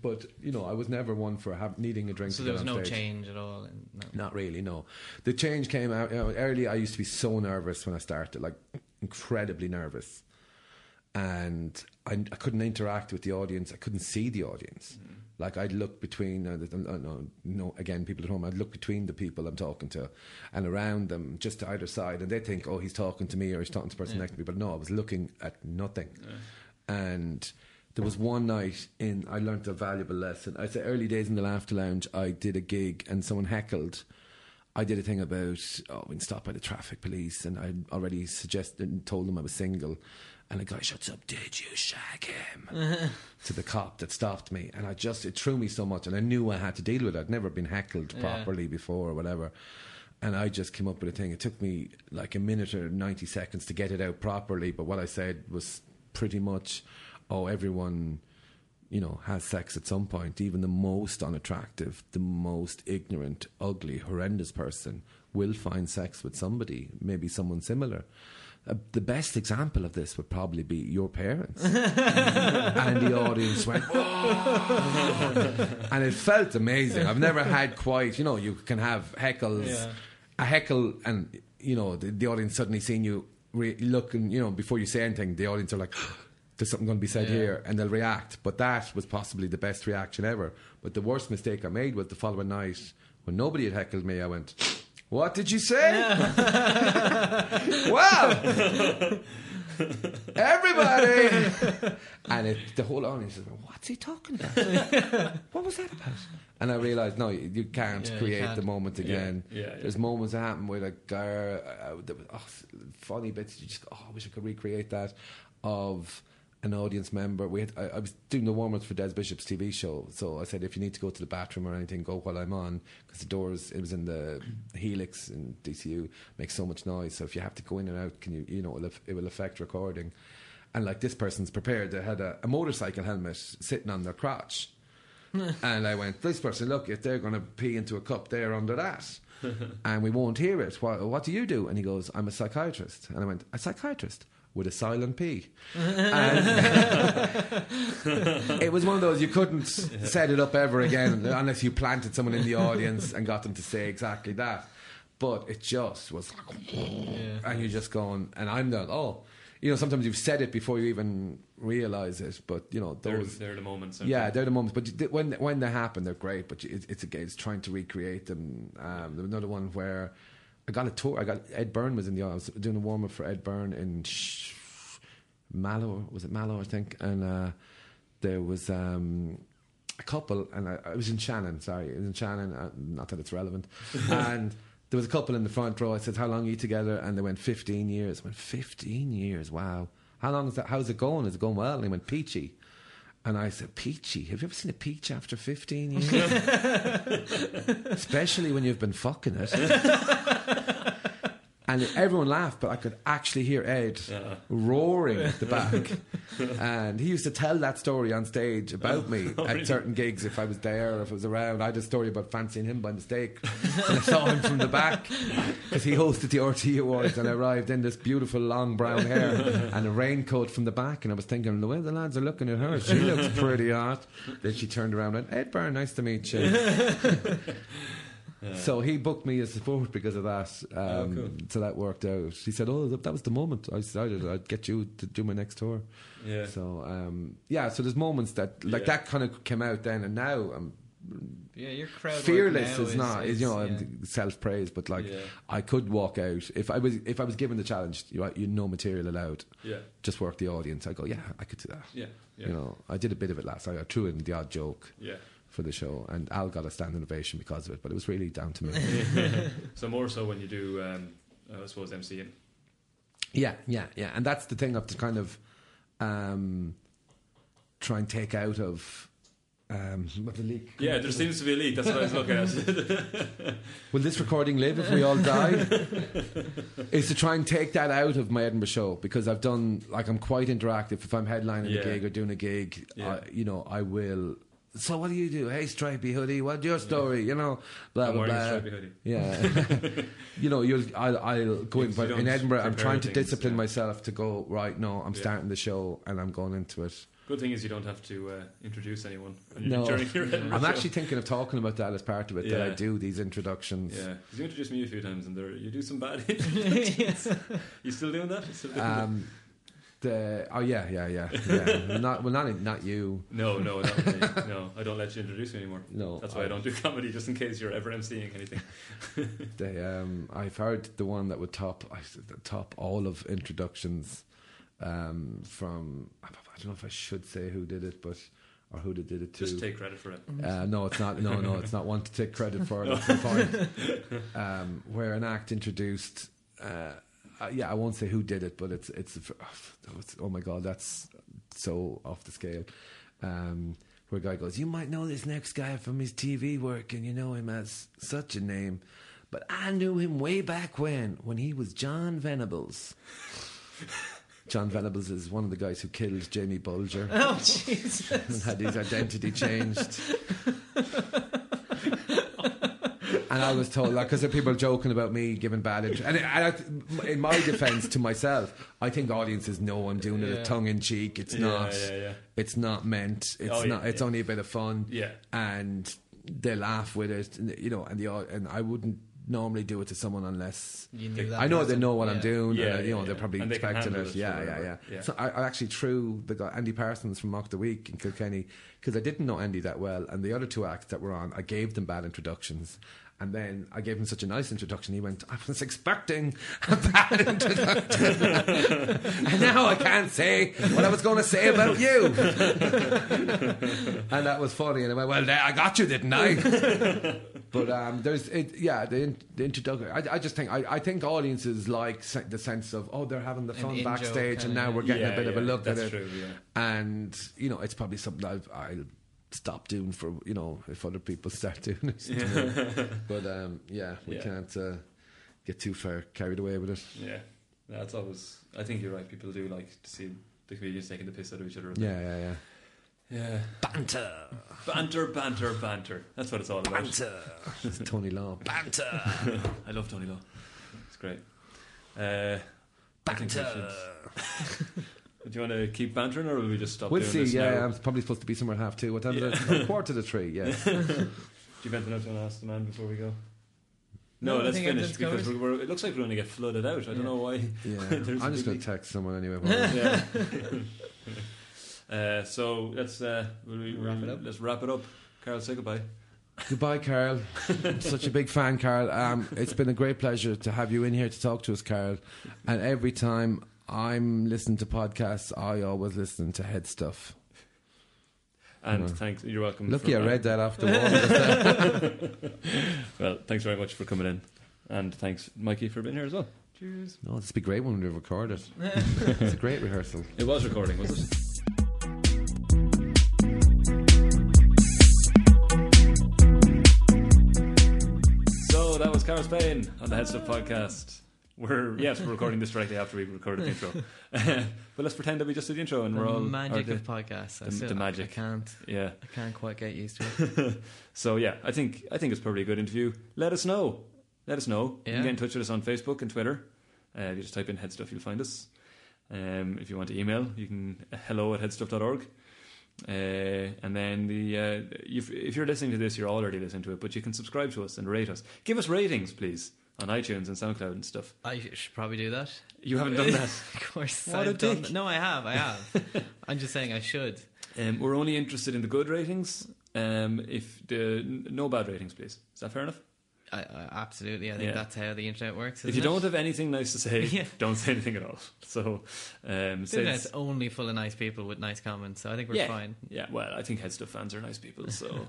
But you know, I was never one for have, needing a drink. So there was no stage. change at all. In, no. Not really, no. The change came out you know, early. I used to be so nervous when I started, like incredibly nervous. and I, I couldn't interact with the audience. I couldn't see the audience. Mm. Like I'd look between, uh, the- uh, no, no, again, people at home. I'd look between the people I'm talking to, and around them, just to either side, and they think, "Oh, he's talking to me," or "He's talking to the person next to me." But no, I was looking at nothing. And there was one night in I learned a valuable lesson. I say early days in the Laughter Lounge, I did a gig and someone heckled. I did a thing about oh, being stopped by the traffic police, and I already suggested and told them I was single. And the guy shuts up, did you shag him? to the cop that stopped me. And I just, it threw me so much. And I knew I had to deal with it. I'd never been heckled Yeah. properly before or whatever. And I just came up with a thing. It took me like a minute or 90 seconds to get it out properly. But what I said was pretty much, oh, everyone, you know, has sex at some point. Even the most unattractive, the most ignorant, ugly, horrendous person will find sex with somebody, maybe someone similar. Uh, the best example of this would probably be your parents. and the audience went, "Whoa." and it felt amazing. I've never had quite, you know, you can have heckles, Yeah. a heckle, and, you know, the, the audience suddenly seeing you re- looking, you know, before you say anything, the audience are like, there's something going to be said Yeah. here, and they'll react. But that was possibly the best reaction ever. But the worst mistake I made was the following night when nobody had heckled me, I went, What did you say? wow! Everybody! and it, the whole audience is like, What's he talking about? what was that about? And I realised, no, you, you can't Yeah, you create can't. the moment again. yeah, yeah. There's moments that happen where like, uh, uh, there was, oh, funny bits. You just, oh, I wish I could recreate that of an audience member. We had, I, I was doing the warm ups for Des Bishop's TV show, so I said if you need to go to the bathroom or anything, go while I'm on because the doors. It was in the Helix in DCU, makes so much noise. So if you have to go in and out, can you, you know, it'll, it will affect recording. And like this person's prepared, they had a, a motorcycle helmet sitting on their crotch. and I went, this person, look, if they're going to pee into a cup, they're under that. and we won't hear it. What, what do you do? And he goes, I'm a psychiatrist. And I went, a psychiatrist? With a silent P. and it was one of those you couldn't set it up ever again unless you planted someone in the audience and got them to say exactly that. But it just was like, and you're just going, and I'm not, oh, you know, sometimes you've said it before you even realize it, but you know, They're, they're the moments. Yeah, they? they're the moments. But when when they happen, they're great. But it's it's again, it's trying to recreate them. Um, there was another one where I got a tour. I got Ed Byrne was in the. I was doing a warm up for Ed Byrne in Sh- Mallow. Was it Mallow? I think. And uh, there was um, a couple, and I, I was in Shannon. Sorry, it was in Shannon. Uh, not that it's relevant. and there was a couple in the front row. I said, "How long are you together?" And they went, 15 years." I went, 15 years? Wow. How long is that? How's it going? Is it going well?" And they went, "Peachy." And I said, Peachy, have you ever seen a peach after 15 years? Especially when you've been fucking it. and everyone laughed, but I could actually hear Ed Yeah. roaring at the back. and he used to tell that story on stage about me Oh, at really? certain gigs if I was there or if I was around. I had a story about fancying him by mistake. and I saw him from the back because he hosted the RT Awards and I arrived in this beautiful long brown hair and a raincoat from the back. And I was thinking, the way the lads are looking at her, she looks pretty hot. Then she turned around and Ed Byrne, nice to meet you. So he booked me as support because of that. Um, Oh, cool. So that worked out. He said, "Oh, that that was the moment I decided I'd get you to do my next tour." Yeah. So um, yeah, so there's moments that like Yeah. that kind of came out then, and now I'm Yeah, your crowd work fearless. now Is, not is you know yeah. self praise, but like Yeah. I could walk out if I was if I was given the challenge. You you no material allowed. Yeah. Just work the audience. I go, yeah, I could do that. Yeah. Yeah. You know, I did a bit of it last. I threw in the odd joke Yeah. For the show, and Al got a standing ovation because of it. But it was really down to me. So more so when you do, um, I suppose, MCing. Yeah, yeah, yeah. And that's the thing of to kind of um, try and take out of um, what the leak. Yeah, there seems to be a leak. That's what I was looking at. Will this recording live if we all die? is to try and take that out of my Edinburgh show because I've done like I'm quite interactive. If I'm headlining Yeah. a gig or doing a gig, Yeah. I, you know, I will. So what do you do? Hey, stripy hoodie, what's your story? You know, blah I'm blah blah. stripy hoodie. Yeah, you know, you'll I'll, I'll go in, but in Edinburgh, I'm trying to discipline yeah. myself to go right. No, I'm Yeah. starting the show and I'm going into it. Good thing is you don't have to uh, introduce anyone No, I'm actually thinking of talking about that as part of it. That I do these introductions. Yeah, you introduced me a few times, and there you do some bad introductions. you still doing that? You still doing that? The oh yeah yeah yeah yeah. not well not not you. No, no, not me. no. I don't let you introduce me anymore. No, That's why I don't do comedy, just in case you're ever emceeing anything. The, um, I've heard the one that would top I, top all of introductions um, from I don't know if I should say who did it, but or who they did it to. Just take credit for it. Uh, no, it's not. No, no, it's not one to take credit for. That's the point. Um, where an act introduced. Uh, uh, yeah, I won't say who did it, but it's it's, it's oh my god, that's so off the scale. Um, where a guy goes, you might know this next guy from his TV work, and you know him as such a name, but I knew him way back when, when he was John Venables. John Venables is one of the guys who killed Jamie Bulger Oh Jesus! and had his identity changed. and I was told that because there are people joking about me giving bad int- and, and I, in my defense to myself, I think audiences know I'm doing it Yeah. a tongue in cheek. It's Yeah, not. yeah, yeah. It's not meant. It's Oh, yeah, not. It's yeah. only a bit of fun. Yeah. and they laugh with it. and, You know, and the and I wouldn't normally do it to someone unless You knew that I know they know what I'm doing. Yeah, and, you know, yeah, they're probably And expecting handle it. it Yeah, yeah, yeah, Yeah. So I, I actually threw the guy Andy Parsons from Mock the Week in Kilkenny because I didn't know Andy that well, and the other two acts that were on, I gave them bad introductions. And then I gave him such a nice introduction. He went, I was expecting a bad introduction. and now I can't say what I was going to say about you. and that was funny. And I went, Well, I got you, didn't I? but um, there's, it, yeah, the, in, the introduction. I, I just think, I, I think audiences like se- the sense of, oh, they're having the fun in-joke backstage, and now we're getting Yeah, a bit of a yeah, look at it. true, yeah. And, you know, it's probably something I've, I'll stop doing for, you know, if other people start doing it. but um, yeah, we Yeah. can't uh, get too far carried away with it. Yeah. That's always. I think you're right. People do like to see the comedians taking the piss out of each other. Yeah, yeah, yeah. Yeah. Banter, Banter, banter, banter. That's what it's all about. banter. It's Tony Law. Banter, I love Tony Law. It's great. Uh, I think we banter. Should- do you want to keep bantering, or will we just stop We'll doing see. this Yeah, now? I'm probably supposed to be somewhere at half two. What time is Yeah. it? Quarter to three. Yeah. Do you have anything else you want to ask the man before we go? No, No, let's finish because we're, we're, it looks like we're going to get flooded out. I don't know why. Yeah. There's a I'm just going to text someone anyway. yeah. uh, so let's uh, will we, Wrap it up. Let's wrap it up. Karl, say goodbye. Goodbye, Karl. I'm such a big fan, Karl. Um, it's been a great pleasure to have you in here to talk to us, Karl. And every time I'm listening to podcasts, I always listen to HeadStuff. And Yeah. thanks. You're welcome. Lucky for- I read that off the wall. Well, thanks very much for coming in, and thanks, Mikey, for being here as well. Cheers. no, this would be great when we record it. It's a great rehearsal. It was recording, was it? So that was Karl Spain on the HeadStuff podcast. We're yes, we're recording this directly after we recorded the intro. but let's pretend that we just did the intro and The we're all magic or of the- podcasts. The- the magic. I can't. yeah. I can't quite get used to it. So yeah, I think I think it's probably a good interview. Let us know. Let us know. You can get in touch with us on Facebook and Twitter. Uh, if you just type in headstuff, you'll find us. Um, if you want to email, you can uh, hello at headstuff.org. Uh, and then the uh, you've, if you're listening to this, you're already listening to it, but you can subscribe to us and rate us. Give us ratings, please, on iTunes and SoundCloud and stuff. I should probably do that. You haven't done that. Of course, What a I've done dick. that. No, I have. I have. I'm just saying I should. Um, we're only interested in the good ratings. Um, if the n- no bad ratings, please. Is that fair enough? I, I, absolutely. I think Yeah. that's how the internet works. if isn't you it? don't have anything nice to say, Yeah. don't say anything at all. So, um, The say internet's only full of nice people with nice comments, so I think we're yeah, fine. Yeah, well, I think HeadStuff fans are nice people. So,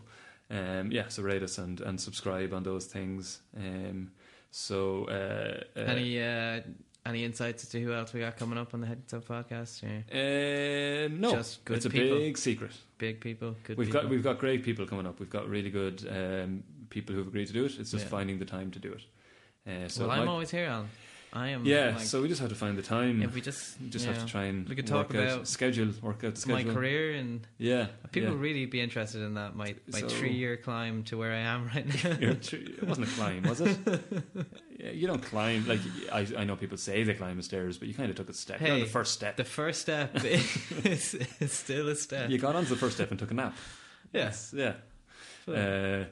um, yeah, so rate us and, and subscribe on those things. Um, so, uh, uh, Any uh, any insights as to who else we got coming up on the HeadStuff podcast? Yeah. um, no, Just good it's a people. big secret. Big people, good We've people. got we've got great people coming up. We've got really good um, people who've agreed to do it. It's just Yeah. finding the time to do it. Uh, so well, I'm might- always here, Alan. I am. yeah. like, so we just have to find the time. if we just We just yeah, have to try and We could talk work out about schedule, work out the my career and Yeah, people yeah. really be interested in that. My my So- three year climb to where I am right now. It wasn't a climb, was it? yeah, you don't climb. Like I, I know people say they climb the stairs, but you kind of took a step. Hey, the first step. the first step is, is still a step. you got onto the first step and took a nap. Yes, yeah. Uh,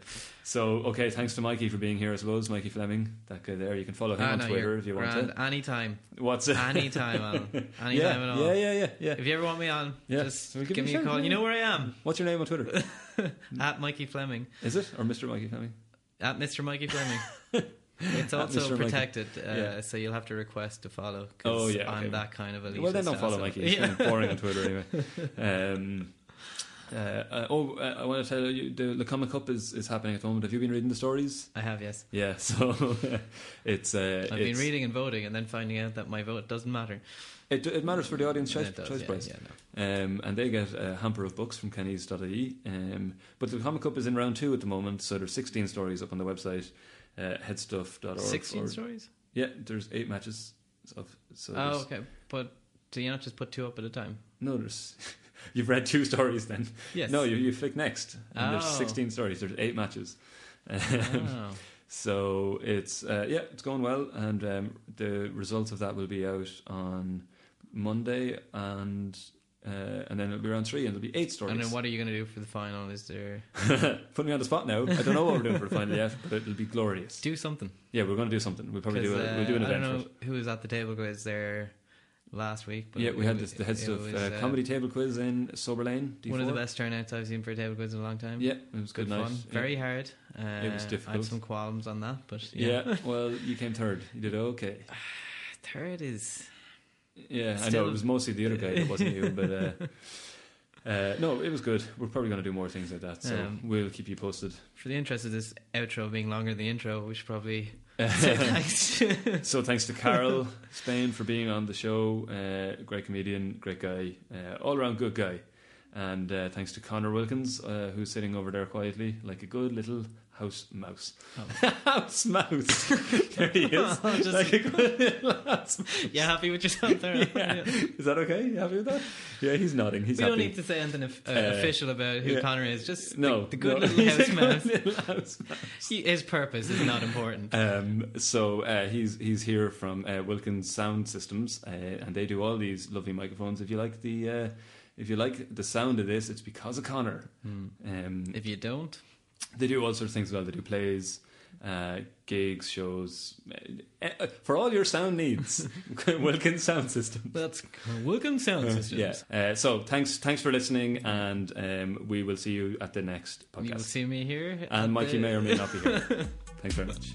so, okay, thanks to Mikey for being here, I suppose. Mikey Fleming, that guy there. You can follow him Ah, on no, Twitter if you want grand. to. Anytime. What's it? Anytime, Alan. Anytime yeah, at all. yeah, yeah, yeah, yeah. If you ever want me on, Yeah. just Well, give, give me a a call. yeah. You know where I am. What's your name on Twitter? At Mikey Fleming. Is it? Or Mr. Mikey Fleming? At Mr. Mikey Fleming. It's also protected, uh, Yeah. so you'll have to request to follow. Oh, yeah, I'm that kind of elitist. Well, then don't follow. Mikey. He's Yeah. boring on Twitter anyway. Um, uh, uh, oh, uh, I want to tell you the, the Comic Cup is, is happening at the moment. Have you been reading the stories? I have, yes. Yeah, so it's. Uh, I've it's, been reading and voting, and then finding out that my vote doesn't matter. It, it matters for the audience choice, does, choice yeah, prize. yeah, no. Um, and they get a hamper of books from Kenny's.ie. Um, but the Comic Cup is in round two at the moment, so there's 16 stories up on the website, uh, headstuff.org. 16 or- stories? Yeah, there's eight matches. Of, so Oh, okay. But do you not just put two up at a time? No, there's. You've read two stories then. Yes. No, you, you flick next. And there's Oh. 16 stories. There's eight matches. Oh. So it's uh, yeah, it's going well, and um, the results of that will be out on Monday, and uh, and then it'll be round three, and there'll be eight stories. And then what are you going to do for the final? Is there. Put me on the spot now. I don't know what we're doing for the final yet, but it'll be glorious. Do something. Yeah, we're going to do something. We'll probably do. A, uh, we'll do an I don't event. know who at the table quiz there last week. But Yeah, it- we had this, the heads of uh, uh, comedy table quiz in Sober Lane. D4. One of the best turnouts I've seen for a table quiz in a long time. Yeah, it was good, good fun. Yeah. Very hard. Uh, It was difficult. I difficult. had some qualms on that, but Yeah. yeah. well, you came third. You did okay. Third is Yeah, I know it was mostly the other guy that wasn't you, but uh, uh, no, it was good. We're probably going to do more things like that, so Um, we'll keep you posted. for the interest of this outro being longer than the intro. We should probably say thanks. so thanks to Karl Spain for being on the show. Uh, great comedian, great guy, uh, all around good guy. And uh, thanks to Connor Wilkins, uh, who's sitting over there quietly like a good little house mouse. house mouse. there he is. Oh, just- like a good little house you happy with yourself there? Yeah. Is that okay? You happy with that? Yeah, he's nodding. He's We happy. don't need to say anything uh, Uh, official about who yeah. Connor is. Just no, the, the good no. little house mouse. little house mouse. He, his purpose is not important. Um, so uh, he's he's here from uh, Wilkins Sound Systems, uh, and they do all these lovely microphones. If you like the uh, if you like the sound of this, it's because of Connor. Um, If you don't, they do all sorts of things as well. They do plays, uh, gigs, shows uh, uh, for all your sound needs. Wilkins Sound Systems. that's Wilkins Sound Systems. Yeah. Uh, so thanks thanks for listening, and um, we will see you at the next podcast. see me here. And Mikey the- may or may not be here. thanks very much.